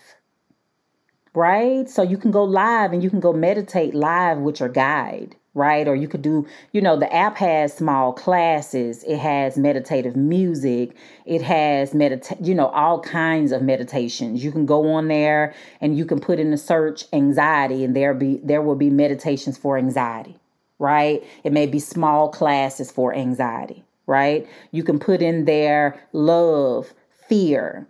right? So you can go live and you can go meditate live with your guide right? Or you could do, you know, the app has small classes, it has meditative music, it has medita- you know, all kinds of meditations. You can go on there and you can put in the search anxiety and there be there will be meditations for anxiety, right? It may be small classes for anxiety, right? You can put in there love, fear,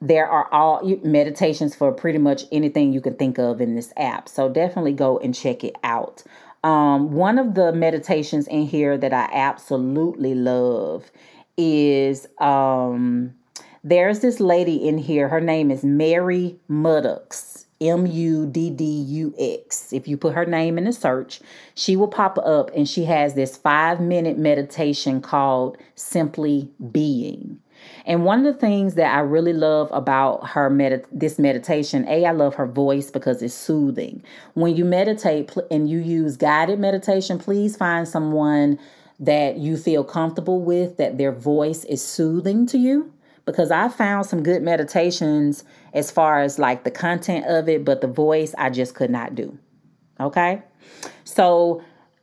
there are all meditations for pretty much anything you can think of in this app. So definitely go and check it out. Um, one of the meditations in here that I absolutely love is um, there's this lady in here. Her name is Mary Muddux. M U D D U X. If you put her name in the search, she will pop up and she has this five minute meditation called Simply Being. And one of the things that I really love about her med- this meditation, A, I love her voice because it's soothing. When you meditate and you use guided meditation, please find someone that you feel comfortable with, that their voice is soothing to you. Because I found some good meditations as far as like the content of it, but the voice I just could not do. Okay. So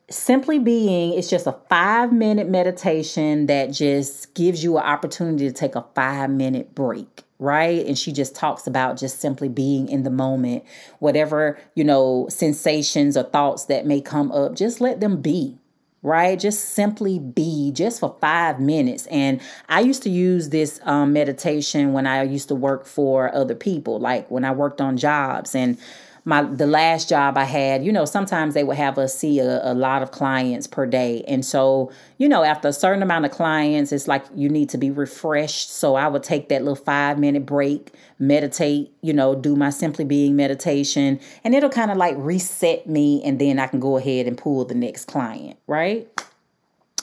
simply being it's just a five minute meditation that just gives you an opportunity to take a five minute break right? And she just talks about just simply being in the moment. Whatever you know sensations or thoughts that may come up just let them be right? Just simply be just for five minutes. And i used to use this um, meditation when i used to work for other people like when i worked on jobs. And my the last job I had, you know, sometimes they would have us see a, a, lot of clients per day. And so, you know, after a certain amount of clients, it's like you need to be refreshed. So I would take that little five minute break, meditate, you know, do my simply being meditation, and it'll kind of like reset me. And then I can go ahead and pull the next client, right?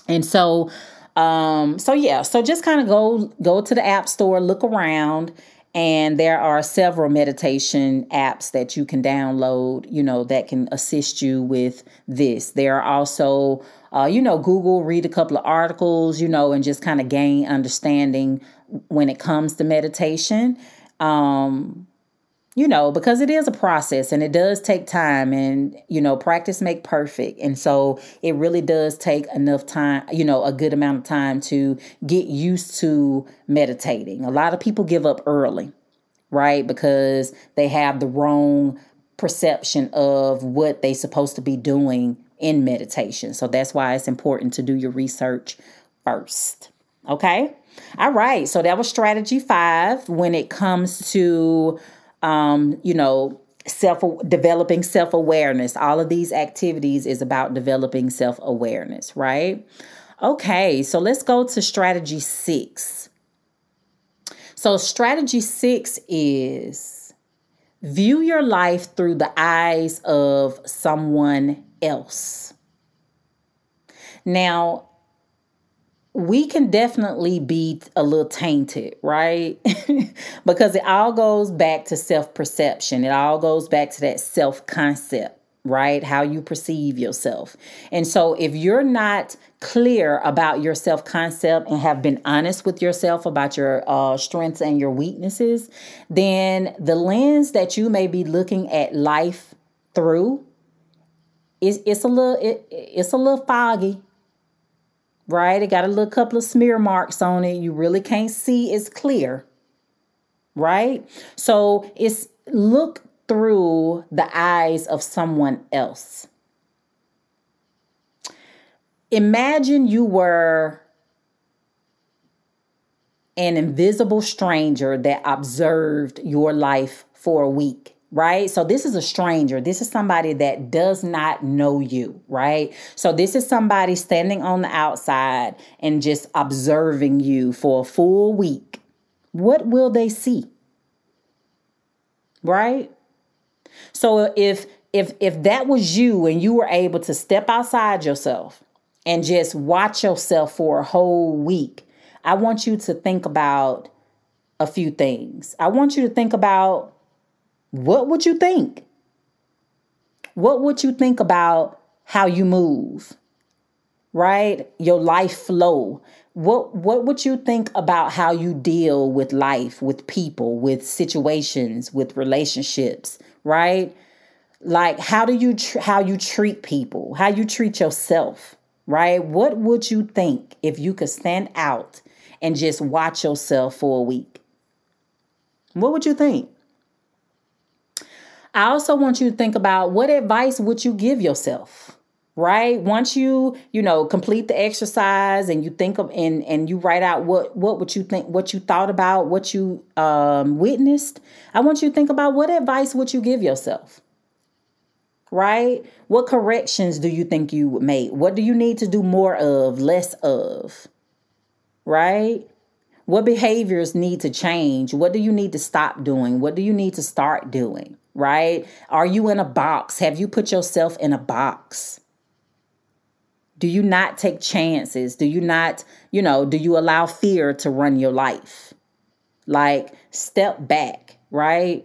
And so, um, so yeah, so just kind of go go to the app store, look around and there are several meditation apps that you can download you know that can assist you with this. There are also uh, you know google read a couple of articles you know and just kind of gain understanding when it comes to meditation. Um, you know, because it is a process and it does take time and, you know, practice make perfect. And so it really does take enough time, you know, a good amount of time to get used to meditating. A lot of people give up early, right? Because they have the wrong perception of what they're supposed to be doing in meditation. So that's why it's important to do your research first. Okay? All right. So that was strategy 5 when it comes to um, you know, self developing self awareness. All of these activities is about developing self awareness, right? Okay, so let's go to strategy six. So, strategy six is view your life through the eyes of someone else. Now, we can definitely be a little tainted, right? because it all goes back to self perception, it all goes back to that self concept, right? How you perceive yourself. And so, if you're not clear about your self concept and have been honest with yourself about your uh, strengths and your weaknesses, then the lens that you may be looking at life through is it's a little it, it's a little foggy right? It got a little couple of smear marks on it. You really can't see it's clear, right? So it's look through the eyes of someone else. Imagine you were an invisible stranger that observed your life for a week right? So this is a stranger. This is somebody that does not know you, right? So this is somebody standing on the outside and just observing you for a full week. What will they see? Right? So if if if that was you and you were able to step outside yourself and just watch yourself for a whole week, I want you to think about a few things. I want you to think about what would you think? What would you think about how you move? Right? Your life flow. What what would you think about how you deal with life, with people, with situations, with relationships, right? Like how do you tr- how you treat people, how you treat yourself, right? What would you think if you could stand out and just watch yourself for a week? What would you think? I also want you to think about what advice would you give yourself? Right? Once you, you know, complete the exercise and you think of and and you write out what what would you think what you thought about, what you um witnessed, I want you to think about what advice would you give yourself? Right? What corrections do you think you would make? What do you need to do more of, less of? Right? What behaviors need to change? What do you need to stop doing? What do you need to start doing? Right? Are you in a box? Have you put yourself in a box? Do you not take chances? Do you not, you know, do you allow fear to run your life? Like, step back, right?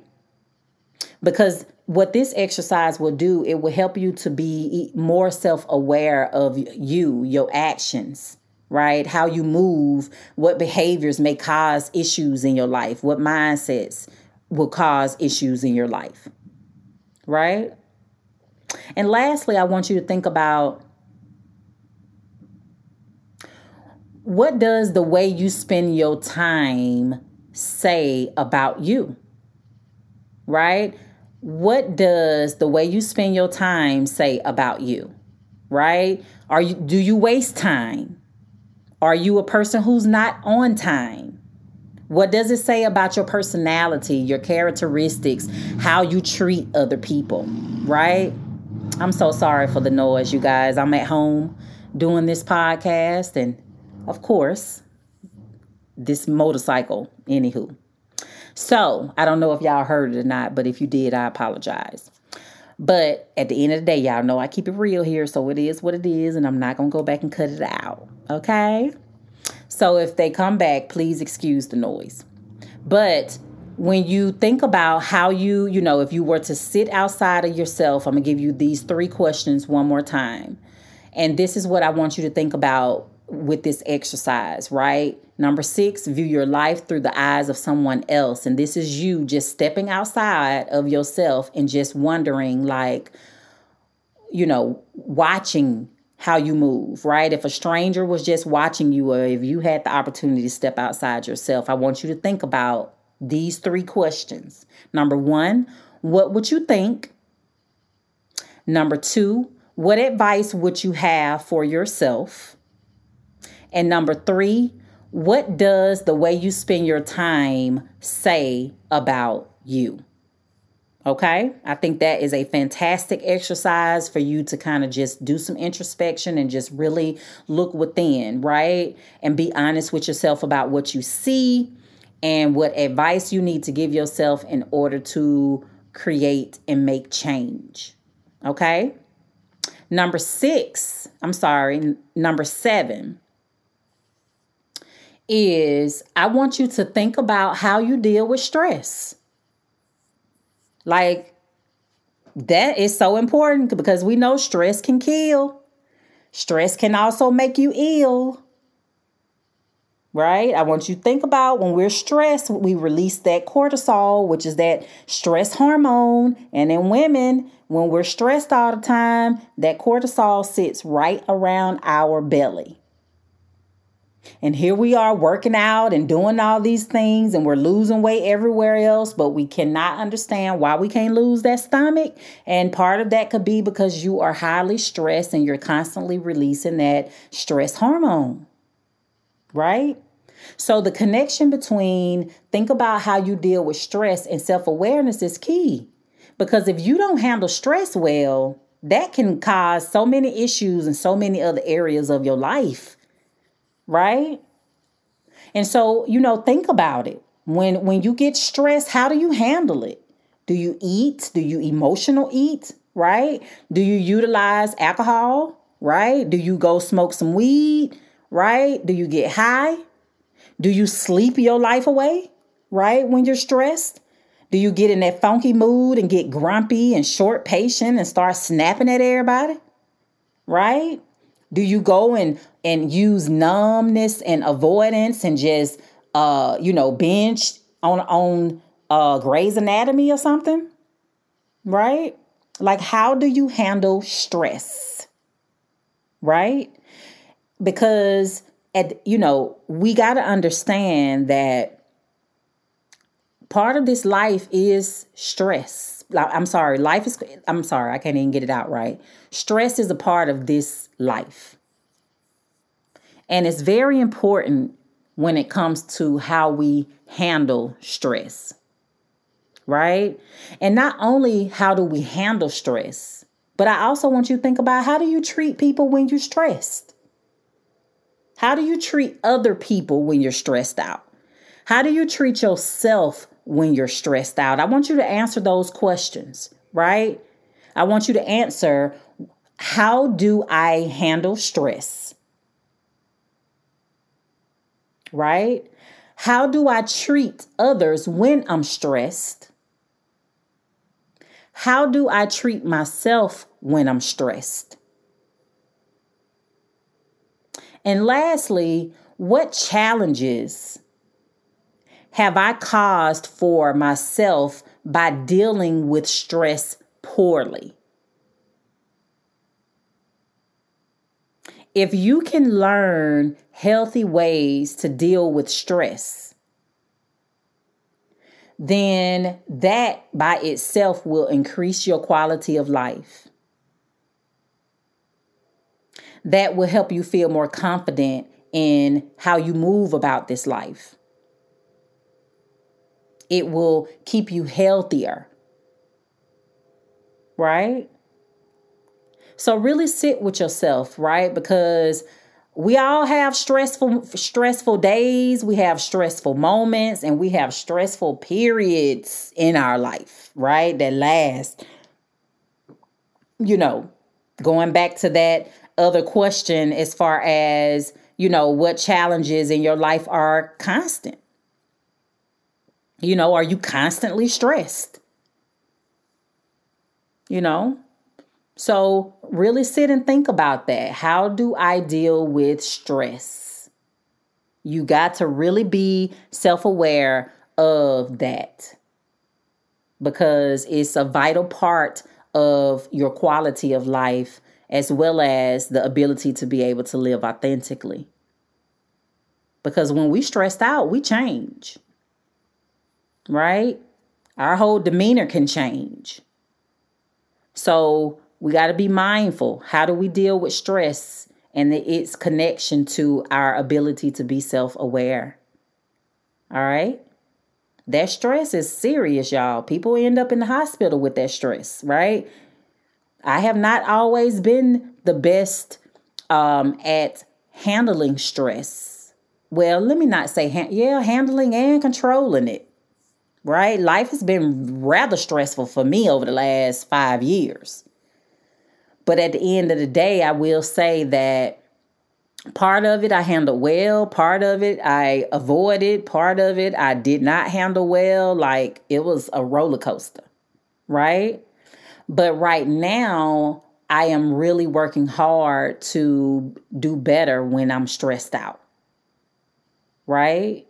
Because what this exercise will do, it will help you to be more self aware of you, your actions, right? How you move, what behaviors may cause issues in your life, what mindsets, will cause issues in your life, right? And lastly, I want you to think about what does the way you spend your time say about you? Right? What does the way you spend your time say about you? Right? Are you do you waste time? Are you a person who's not on time? What does it say about your personality, your characteristics, how you treat other people, right? I'm so sorry for the noise, you guys. I'm at home doing this podcast, and of course, this motorcycle, anywho. So, I don't know if y'all heard it or not, but if you did, I apologize. But at the end of the day, y'all know I keep it real here, so it is what it is, and I'm not gonna go back and cut it out. Okay? So if they come back, please excuse the noise. But when you think about how you, you know, if you were to sit outside of yourself, I'm going to give you these three questions one more time. And this is what I want you to think about with this exercise, right? Number six, view your life through the eyes of someone else. And this is you just stepping outside of yourself and just wondering, like, you know, watching how you move, right? If a stranger was just watching you, or if you had the opportunity to step outside yourself, I want you to think about these three questions. Number one, what would you think? Number two, what advice would you have for yourself? And number three, what does the way you spend your time say about you? Okay, I think that is a fantastic exercise for you to kind of just do some introspection and just really look within, right? And be honest with yourself about what you see and what advice you need to give yourself in order to create and make change. Okay, number six, I'm sorry, number seven is I want you to think about how you deal with stress. Like, that is so important because we know stress can kill. Stress can also make you ill. Right? I want you to think about when we're stressed, we release that cortisol, which is that stress hormone. And in women, when we're stressed all the time, that cortisol sits right around our belly. And here we are working out and doing all these things, and we're losing weight everywhere else, but we cannot understand why we can't lose that stomach. And part of that could be because you are highly stressed and you're constantly releasing that stress hormone, right? So, the connection between think about how you deal with stress and self awareness is key. Because if you don't handle stress well, that can cause so many issues in so many other areas of your life right? And so, you know, think about it. When when you get stressed, how do you handle it? Do you eat? Do you emotional eat? Right? Do you utilize alcohol? Right? Do you go smoke some weed? Right? Do you get high? Do you sleep your life away? Right? When you're stressed? Do you get in that funky mood and get grumpy and short patient and start snapping at everybody? Right? Do you go and and use numbness and avoidance and just uh you know binge on on uh Grey's Anatomy or something? Right? Like how do you handle stress? Right? Because at you know, we got to understand that part of this life is stress. I'm sorry, life is I'm sorry, I can't even get it out right. Stress is a part of this life. And it's very important when it comes to how we handle stress, right? And not only how do we handle stress, but I also want you to think about how do you treat people when you're stressed? How do you treat other people when you're stressed out? How do you treat yourself when you're stressed out? I want you to answer those questions, right? I want you to answer how do I handle stress? right? How do I treat others when I'm stressed? How do I treat myself when I'm stressed? And lastly, what challenges have I caused for myself by dealing with stress poorly? if you can learn healthy ways to deal with stress, then that by itself will increase your quality of life. That will help you feel more confident in how you move about this life. It will keep you healthier. Right? So really sit with yourself, right? Because we all have stressful stressful days, we have stressful moments, and we have stressful periods in our life, right? That last. You know, going back to that other question as far as, you know, what challenges in your life are constant. You know, are you constantly stressed? You know, so, really sit and think about that. How do I deal with stress? You got to really be self aware of that because it's a vital part of your quality of life as well as the ability to be able to live authentically. Because when we stressed out, we change, right? Our whole demeanor can change. So, we got to be mindful. How do we deal with stress and its connection to our ability to be self aware? All right. That stress is serious, y'all. People end up in the hospital with that stress, right? I have not always been the best um, at handling stress. Well, let me not say, ha- yeah, handling and controlling it, right? Life has been rather stressful for me over the last five years. But at the end of the day, I will say that part of it I handled well, part of it I avoided, part of it I did not handle well. Like it was a roller coaster, right? But right now, I am really working hard to do better when I'm stressed out, right?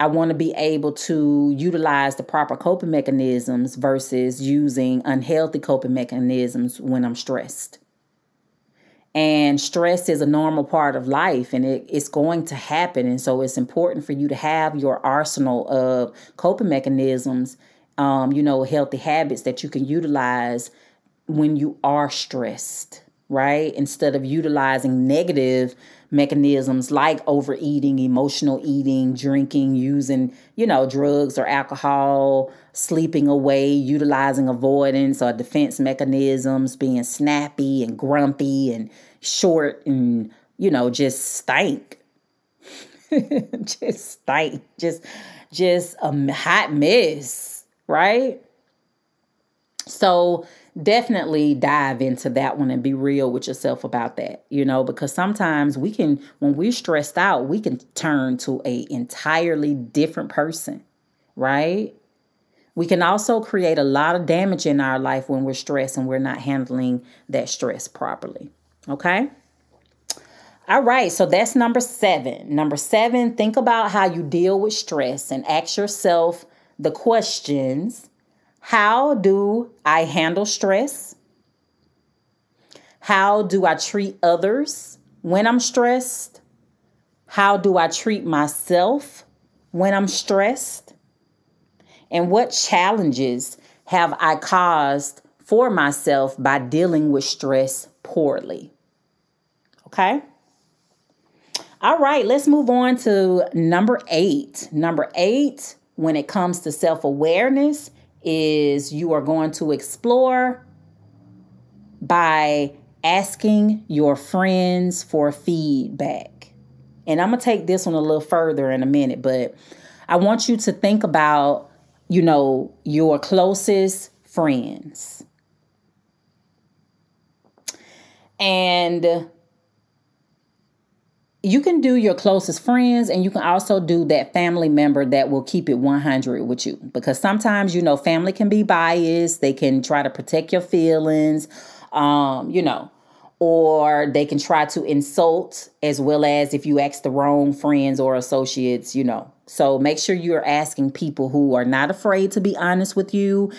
I want to be able to utilize the proper coping mechanisms versus using unhealthy coping mechanisms when I'm stressed. And stress is a normal part of life and it, it's going to happen. And so it's important for you to have your arsenal of coping mechanisms, um, you know, healthy habits that you can utilize when you are stressed, right? Instead of utilizing negative mechanisms like overeating, emotional eating, drinking, using, you know, drugs or alcohol, sleeping away, utilizing avoidance or defense mechanisms, being snappy and grumpy and short and, you know, just stank. just stank. Just just a hot mess, right? So definitely dive into that one and be real with yourself about that you know because sometimes we can when we're stressed out we can turn to a entirely different person right we can also create a lot of damage in our life when we're stressed and we're not handling that stress properly okay all right, so that's number seven. Number seven, think about how you deal with stress and ask yourself the questions how do I handle stress? How do I treat others when I'm stressed? How do I treat myself when I'm stressed? And what challenges have I caused for myself by dealing with stress poorly? Okay. All right, let's move on to number eight. Number eight, when it comes to self awareness, is you are going to explore by asking your friends for feedback. And I'm going to take this one a little further in a minute, but I want you to think about, you know, your closest friends. And you can do your closest friends and you can also do that family member that will keep it 100 with you. Because sometimes you know family can be biased. They can try to protect your feelings um you know or they can try to insult as well as if you ask the wrong friends or associates you know. So make sure you're asking people who are not afraid to be honest with you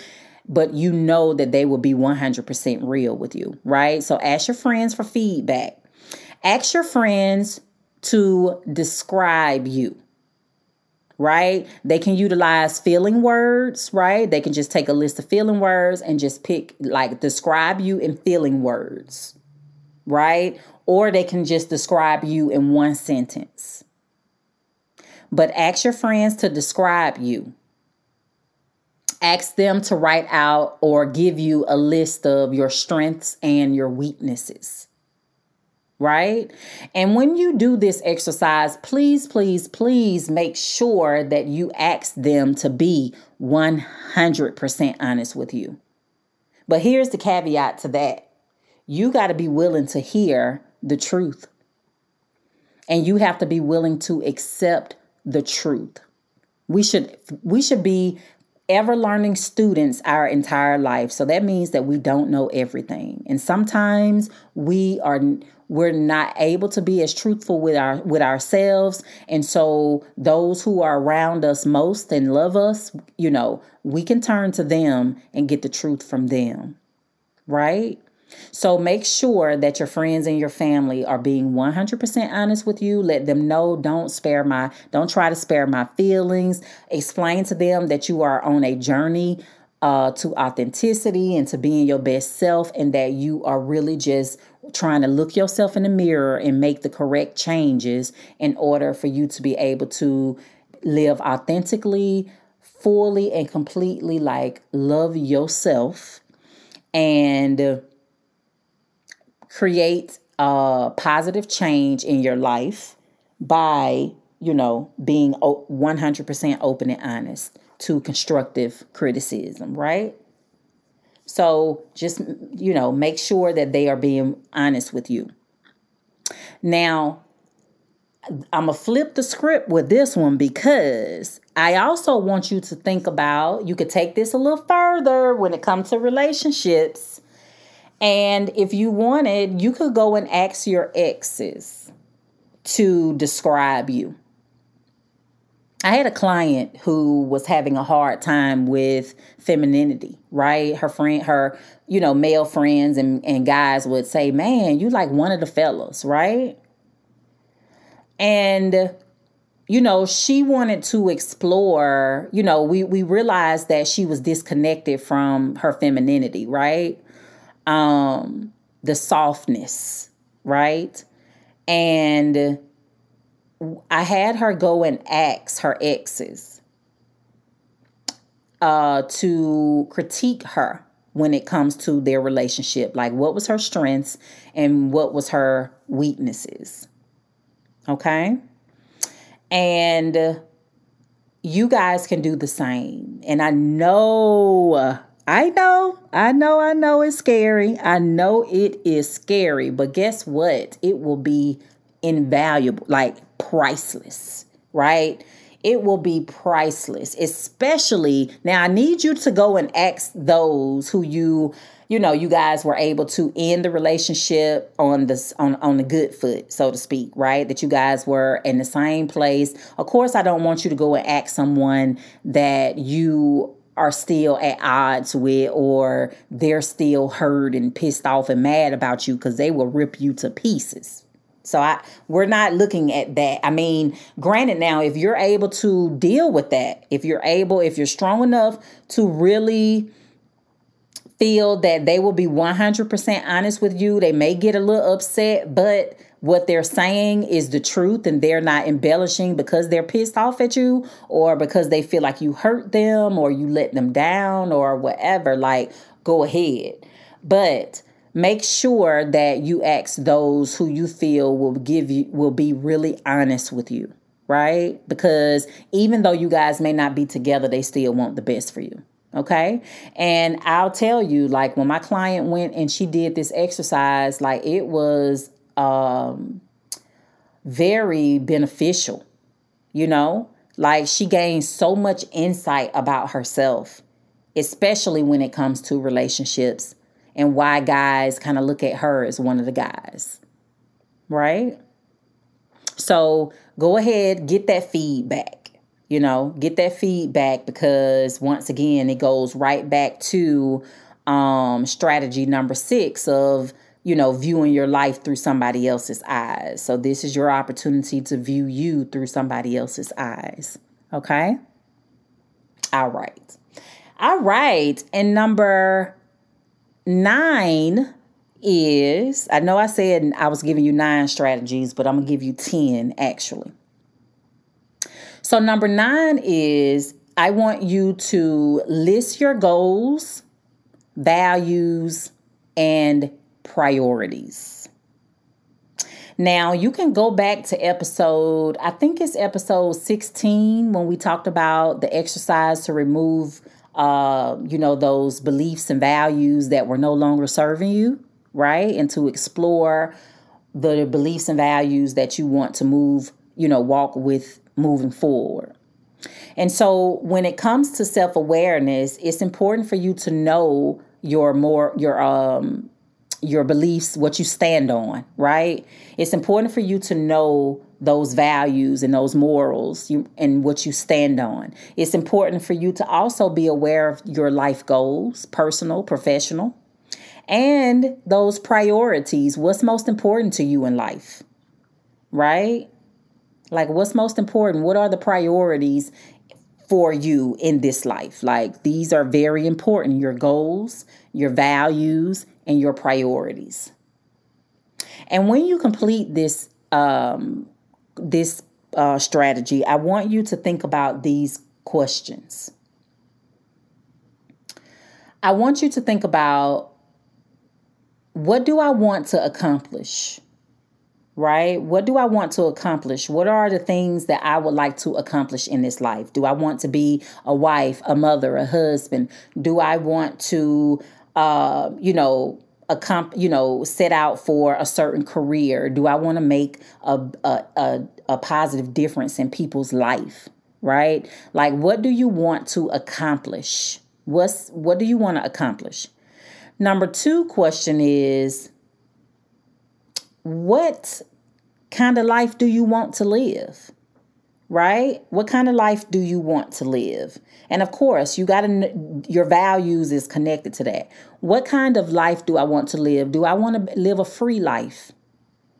but you know that they will be 100% real with you right? So ask your friends for feedback. Ask your friends to describe you right? They can utilize feeling words, right? They can just take a list of feeling words and just pick, like, describe you in feeling words, right? Or they can just describe you in one sentence. But ask your friends to describe you. Ask them to write out or give you a list of your strengths and your weaknesses right? And when you do this exercise, please, please, please make sure that you ask them to be 100% honest with you. But here's the caveat to that you got to be willing to hear the truth. And you have to be willing to accept the truth. We should we should be ever learning students our entire life. So that means that we don't know everything. And sometimes we are we're not able to be as truthful with our with ourselves and so those who are around us most and love us you know we can turn to them and get the truth from them right so make sure that your friends and your family are being 100% honest with you. Let them know don't spare my don't try to spare my feelings. Explain to them that you are on a journey uh, to authenticity and to being your best self, and that you are really just trying to look yourself in the mirror and make the correct changes in order for you to be able to live authentically, fully, and completely like love yourself and create a positive change in your life by, you know, being 100% open and honest to constructive criticism, right? So just, you know, make sure that they are being honest with you. Now, I'm going to flip the script with this one because I also want you to think about, you could take this a little further when it comes to relationships. And if you wanted, you could go and ask your exes to describe you. I had a client who was having a hard time with femininity, right? Her friend, her, you know, male friends and, and guys would say, Man, you like one of the fellas, right? And, you know, she wanted to explore, you know, we, we realized that she was disconnected from her femininity, right? Um, the softness, right? And I had her go and ask her exes uh, to critique her when it comes to their relationship. Like, what was her strengths and what was her weaknesses? Okay. And you guys can do the same. And I know, I know, I know, I know it's scary. I know it is scary, but guess what? It will be invaluable, like priceless, right? It will be priceless, especially now. I need you to go and ask those who you, you know, you guys were able to end the relationship on this on on the good foot, so to speak, right? That you guys were in the same place. Of course, I don't want you to go and ask someone that you are still at odds with or they're still hurt and pissed off and mad about you because they will rip you to pieces so I we're not looking at that. I mean, granted now if you're able to deal with that, if you're able, if you're strong enough to really feel that they will be 100% honest with you, they may get a little upset, but what they're saying is the truth and they're not embellishing because they're pissed off at you or because they feel like you hurt them or you let them down or whatever, like go ahead. But make sure that you ask those who you feel will give you will be really honest with you right? Because even though you guys may not be together they still want the best for you okay? And i'll tell you like when my client went and she did this exercise like it was um very beneficial you know? Like she gained so much insight about herself especially when it comes to relationships and why guys kind of look at her as one of the guys. Right? So go ahead, get that feedback. You know, get that feedback because once again, it goes right back to um, strategy number six of you know, viewing your life through somebody else's eyes. So this is your opportunity to view you through somebody else's eyes. Okay? All right. All right. And number nine is I know I said I was giving you nine strategies, but I'm going to give you 10 actually. So, number nine is I want you to list your goals, values, and priorities. Now, you can go back to episode, I think it's episode 16 when we talked about the exercise to remove uh, you know, those beliefs and values that were no longer serving you, right? And to explore the beliefs and values that you want to move, you know, walk with moving forward. And so when it comes to self-awareness, it's important for you to know your more your um your beliefs, what you stand on, right? It's important for you to know those values and those morals you, and what you stand on. It's important for you to also be aware of your life goals, personal, professional, and those priorities. What's most important to you in life, right? Like, what's most important? What are the priorities for you in this life? Like, these are very important your goals, your values, and your priorities. And when you complete this, um, this uh, strategy, I want you to think about these questions. I want you to think about what do I want to accomplish? right? What do I want to accomplish? What are the things that I would like to accomplish in this life? Do I want to be a wife, a mother, a husband? Do I want to, uh, you know, accom- you know, set out for a certain career? Do I want to make a, a, a, a positive difference in people's life? Right? Like, what do you want to accomplish? What's what do you want to accomplish? Number two question is what kind of life do you want to live? Right? What kind of life do you want to live? And of course, you got to, your values is connected to that. What kind of life do I want to live? Do I want to live a free life?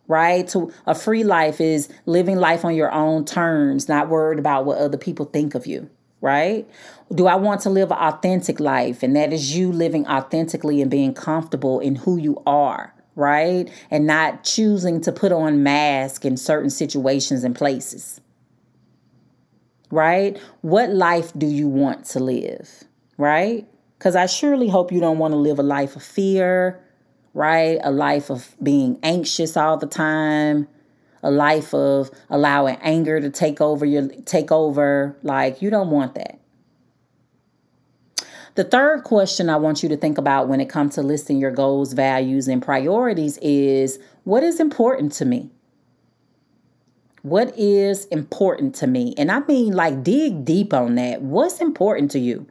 Right? So a free life is living life on your own terms, not worried about what other people think of you right? Do I want to live an authentic life? And that is you living authentically and being comfortable in who you are, right? And not choosing to put on mask in certain situations and places. Right? What life do you want to live? Right? Because I surely hope you don't want to live a life of fear, right? A life of being anxious all the time, a life of allowing anger to take over your take over. Like you don't want that. The third question I want you to think about when it comes to listing your goals, values, and priorities is what is important to me? What is important to me? And I mean, like, dig deep on that. What's important to you?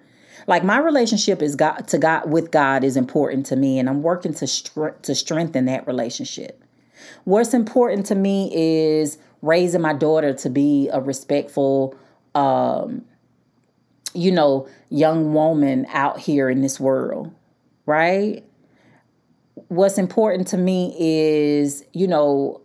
Like my relationship is God to God with God is important to me, and I'm working to str- to strengthen that relationship. What's important to me is raising my daughter to be a respectful, um, you know, young woman out here in this world, right? What's important to me is, you know,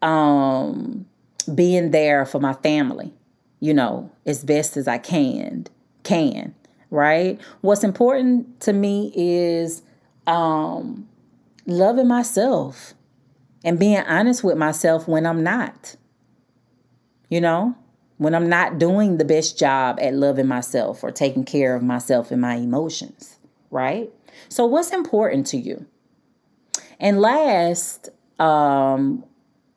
um, being there for my family, you know, as best as I can, can, right? What's important to me is um, loving myself and being honest with myself when I'm not, you know? when I'm not doing the best job at loving myself or taking care of myself and my emotions, right? So, what's important to you? And last, um,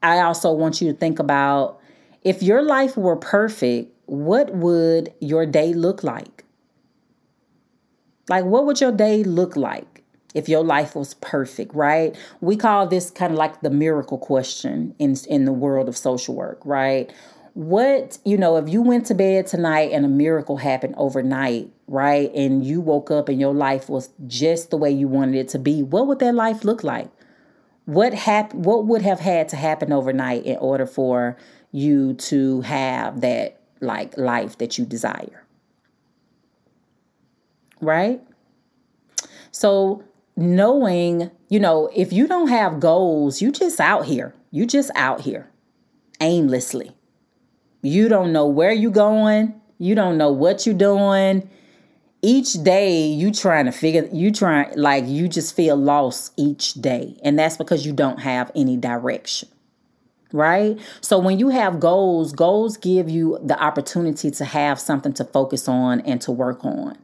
I also want you to think about if your life were perfect, what would your day look like? Like, what would your day look like if your life was perfect, right? We call this kind of like the miracle question in, in the world of social work, right? what you know if you went to bed tonight and a miracle happened overnight right and you woke up and your life was just the way you wanted it to be what would that life look like what hap- what would have had to happen overnight in order for you to have that like life that you desire right so knowing, you know, if you don't have goals, you just out here. You just out here aimlessly. You don't know where you're going. You don't know what you're doing. Each day you trying to figure you trying like you just feel lost each day. And that's because you don't have any direction. Right? So when you have goals, goals give you the opportunity to have something to focus on and to work on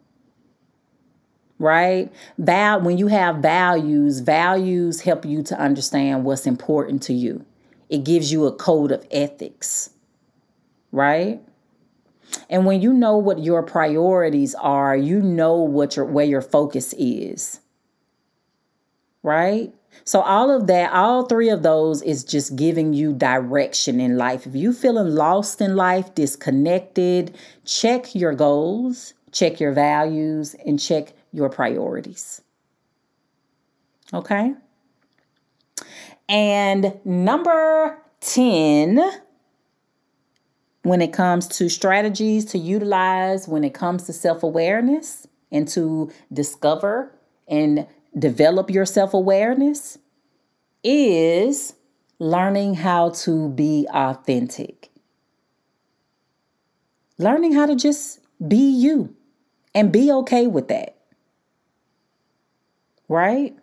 right? Val when you have values, values help you to understand what's important to you. It gives you a code of ethics, right? And when you know what your priorities are, you know what your where your focus is. Right? So all of that, all three of those is just giving you direction in life. If you feeling lost in life, disconnected, check your goals, check your values, and check your priorities. Okay? And number 10, when it comes to strategies to utilize, when it comes to self awareness and to discover and develop your self awareness, is learning how to be authentic. Learning how to just be you and be okay with that right?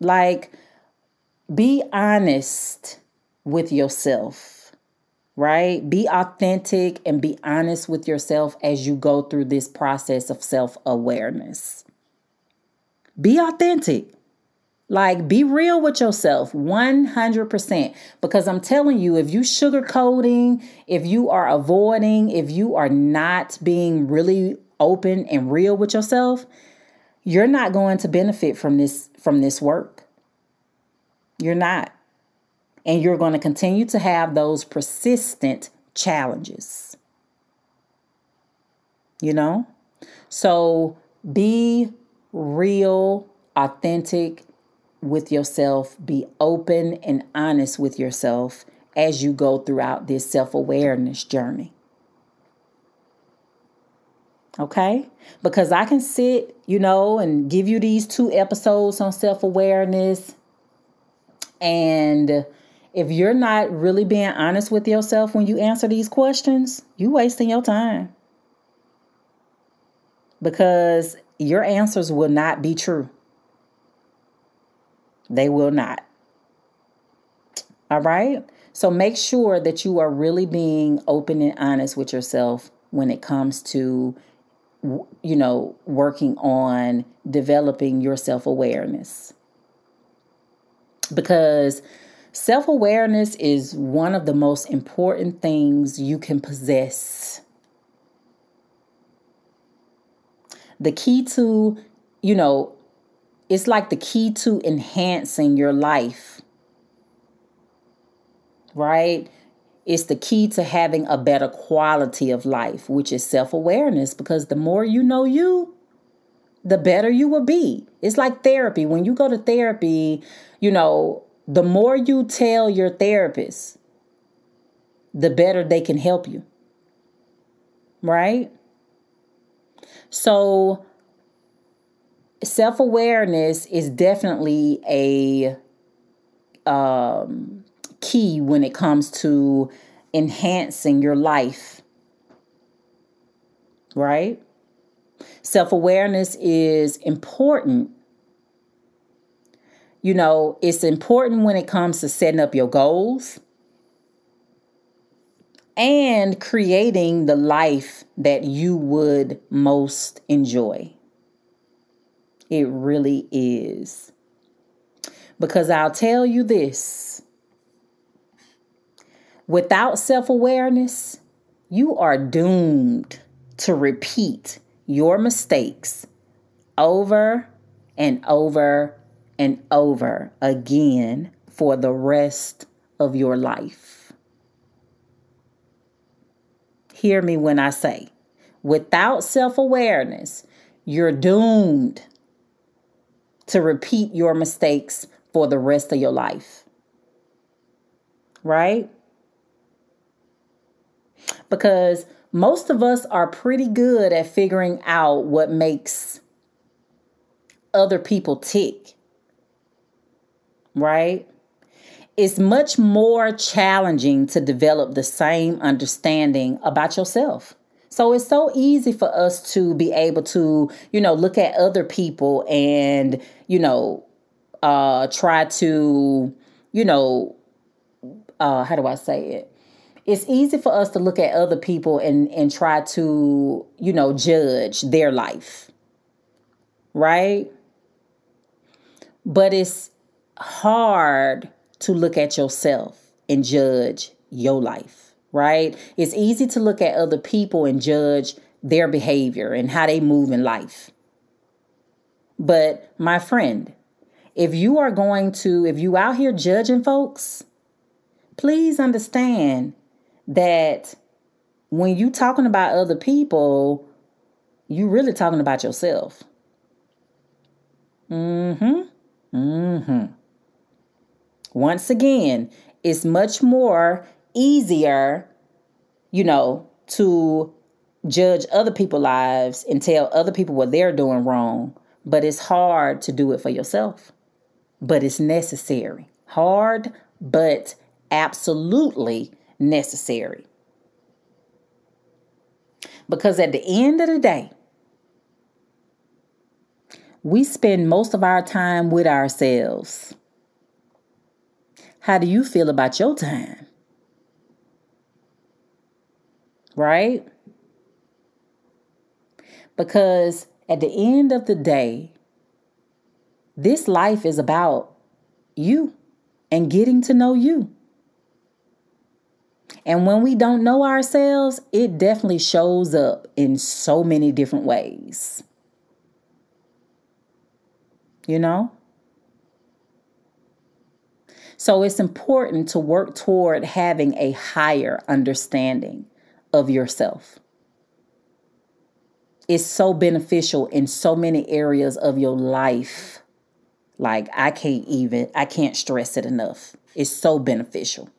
Like, be honest with yourself, right? Be authentic and be honest with yourself as you go through this process of self awareness. Be authentic. Like, be real with yourself 100%. Because I'm telling you, if you sugarcoating, if you are avoiding, if you are not being really open and real with yourself, you're not going to benefit from this from this work. You're not. And you're going to continue to have those persistent challenges. You know? So be real, authentic with yourself, be open and honest with yourself as you go throughout this self awareness journey. Okay? Because I can sit, you know, and give you these two episodes on self awareness. And if you're not really being honest with yourself when you answer these questions, you're wasting your time. Because your answers will not be true. They will not. All right? So make sure that you are really being open and honest with yourself when it comes to you know, working on developing your self awareness. Because self awareness is one of the most important things you can possess. The key to, you know, it's like the key to enhancing your life, right? It's the key to having a better quality of life, which is self awareness, because the more you know you, the better you will be. It's like therapy. When you go to therapy, you know, the more you tell your therapist, the better they can help you. Right? So, self awareness is definitely a um, key when it comes to enhancing your life. Right? Self awareness is important. You know, it's important when it comes to setting up your goals and creating the life that you would most enjoy. It really is. Because I'll tell you this Without self awareness, you are doomed to repeat your mistakes over and over and over again for the rest of your life. Hear me when I say, without self awareness, you're doomed to repeat your mistakes for the rest of your life. Right? because most of us are pretty good at figuring out what makes other people tick. Right? It's much more challenging to develop the same understanding about yourself. So it's so easy for us to be able to, you know, look at other people and, you know, uh try to, you know, uh how do I say it? It's easy for us to look at other people and and try to, you know, judge their life. Right? But it's hard to look at yourself and judge your life, right? It's easy to look at other people and judge their behavior and how they move in life. But my friend, if you are going to, if you out here judging folks, please understand that when you talking about other people, you really talking about yourself. Mm-hmm. Mm-hmm. Once again, it's much more easier, you know, to judge other people's lives and tell other people what they're doing wrong, but it's hard to do it for yourself. But it's necessary. Hard, but absolutely necessary. Because at the end of the day, we spend most of our time with ourselves. How do you feel about your time? Right? Because at the end of the day, this life is about you and getting to know you. And when we don't know ourselves, it definitely shows up in so many different ways. You know? So it's important to work toward having a higher understanding of yourself. It's so beneficial in so many areas of your life. Like, I can't even, I can't stress it enough. It's so beneficial.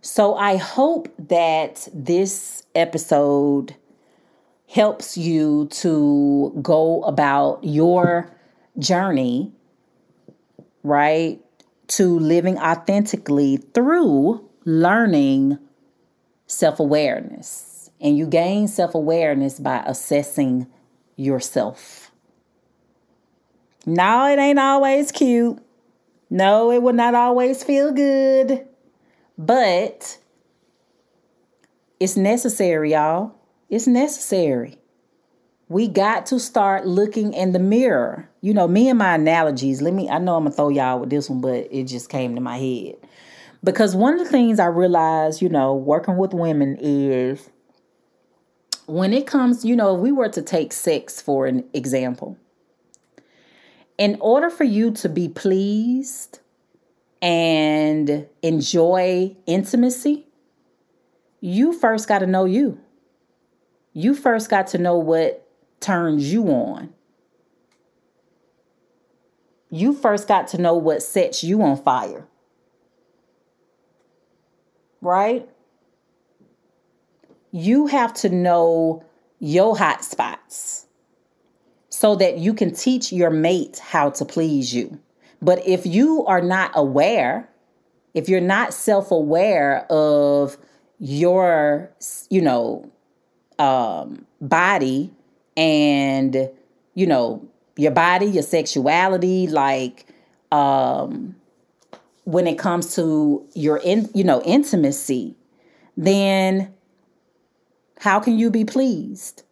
So I hope that this episode helps you to go about your journey right, to living authentically through learning self awareness. And you gain self awareness by assessing yourself. No, it ain't always cute. No, it will not always feel good. But it's necessary, y'all. It's necessary we got to start looking in the mirror. You know, me and my analogies, let me, I know I'm gonna throw y'all with this one, but it just came to my head. Because one of the things I realized, you know, working with women is when it comes, you know, if we were to take sex for an example, in order for you to be pleased and enjoy intimacy, you first got to know you. You first got to know what turns you on. You first got to know what sets you on fire. Right? You have to know your hot spots so that you can teach your mate how to please you. But if you are not aware, if you're not self aware of your, you know, um, body and you know your body your sexuality like um when it comes to your in you know intimacy then how can you be pleased?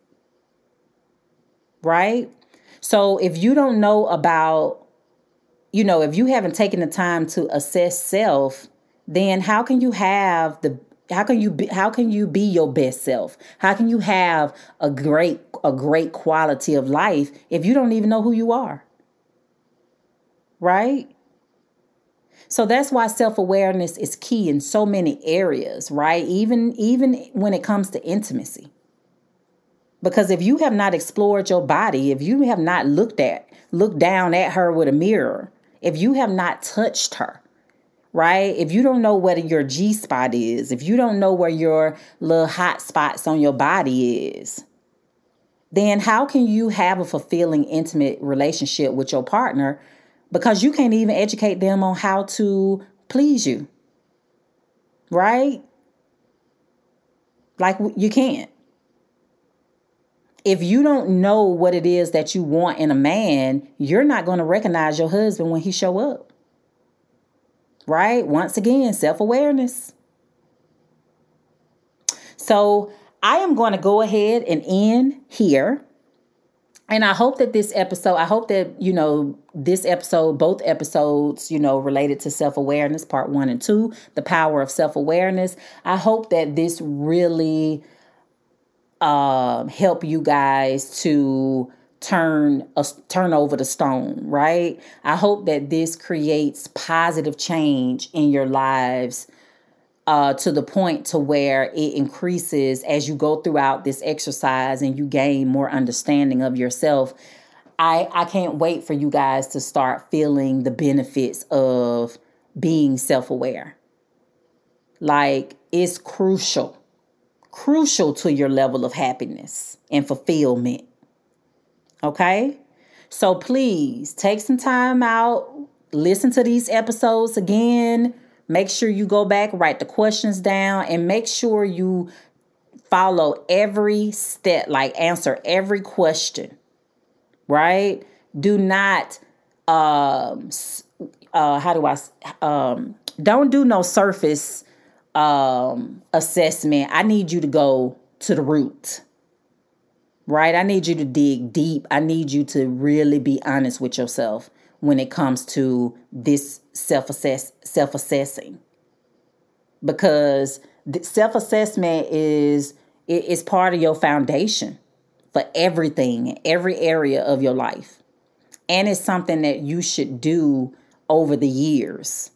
Right? So if you don't know about you know if you haven't taken the time to assess self then how can you have the how can you be how can you be your best self? How can you have a great a great quality of life if you don't even know who you are? Right? So that's why self-awareness is key in so many areas right? Even even when it comes to intimacy. Because if you have not explored your body if you have not looked at looked down at her with a mirror if you have not touched her right? If you don't know where your G spot is, if you don't know where your little hot spots on your body is, then how can you have a fulfilling, intimate relationship with your partner because you can't even educate them on how to please you? Right? Like you can't. If you don't know what it is that you want in a man, you're not going to recognize your husband when he show up. Right? Once again, self-awareness. So, I am going to go ahead and end here. And I hope that this episode, I hope that, you know, this episode, both episodes, you know, related to self awareness, part one and two, the power of self awareness. I hope that this really uh, help you guys to turn a, turn over the stone right i hope that this creates positive change in your lives uh, to the point to where it increases as you go throughout this exercise and you gain more understanding of yourself. I, I can't wait for you guys to start feeling the benefits of being self aware. Like, it's crucial, crucial to your level of happiness and fulfillment. Okay? So please take some time out, listen to these episodes again Make sure you go back, write the questions down, and make sure you follow every step, like answer every question, right? Do not, um, uh, how do I, um, don't do no surface um, assessment. I need you to go to the root, right? I need you to dig deep. I need you to really be honest with yourself when it comes to this self-assess self-assessing because self-assessment is it is part of your foundation for everything every area of your life and it's something that you should do over the years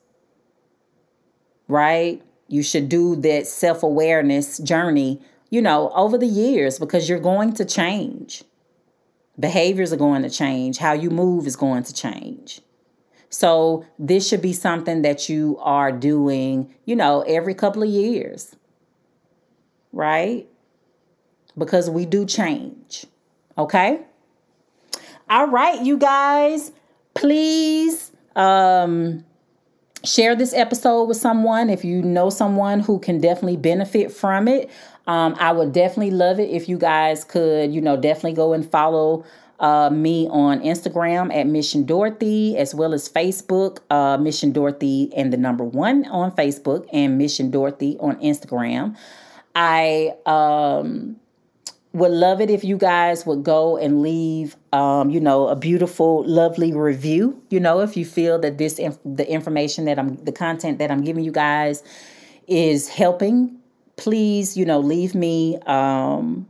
right you should do that self-awareness journey you know over the years because you're going to change Behaviors are going to change. How you move is going to change. So, this should be something that you are doing, you know, every couple of years, right? Because we do change. Okay? All right, you guys, please um share this episode with someone if you know someone who can definitely benefit from it. Um, I would definitely love it if you guys could, you know, definitely go and follow uh, me on Instagram at Mission Dorothy, as well as Facebook, uh, Mission Dorothy, and the number one on Facebook, and Mission Dorothy on Instagram. I um, would love it if you guys would go and leave, um, you know, a beautiful, lovely review. You know, if you feel that this inf- the information that I'm, the content that I'm giving you guys is helping please, you know, leave me, um,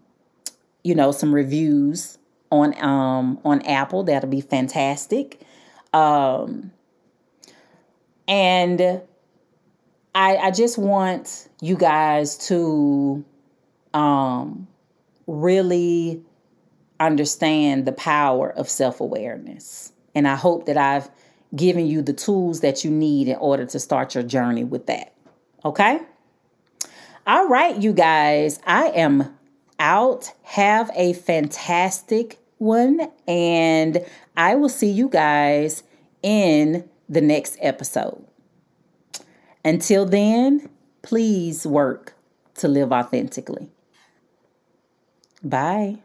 you know, some reviews on um, on Apple. That'll be fantastic. Um, and I I just want you guys to um, really understand the power of self awareness, and I hope that I've given you the tools that you need in order to start your journey with that. Okay. All right, you guys, I am out. Have a fantastic one, and I will see you guys in the next episode. Until then, please work to live authentically. Bye.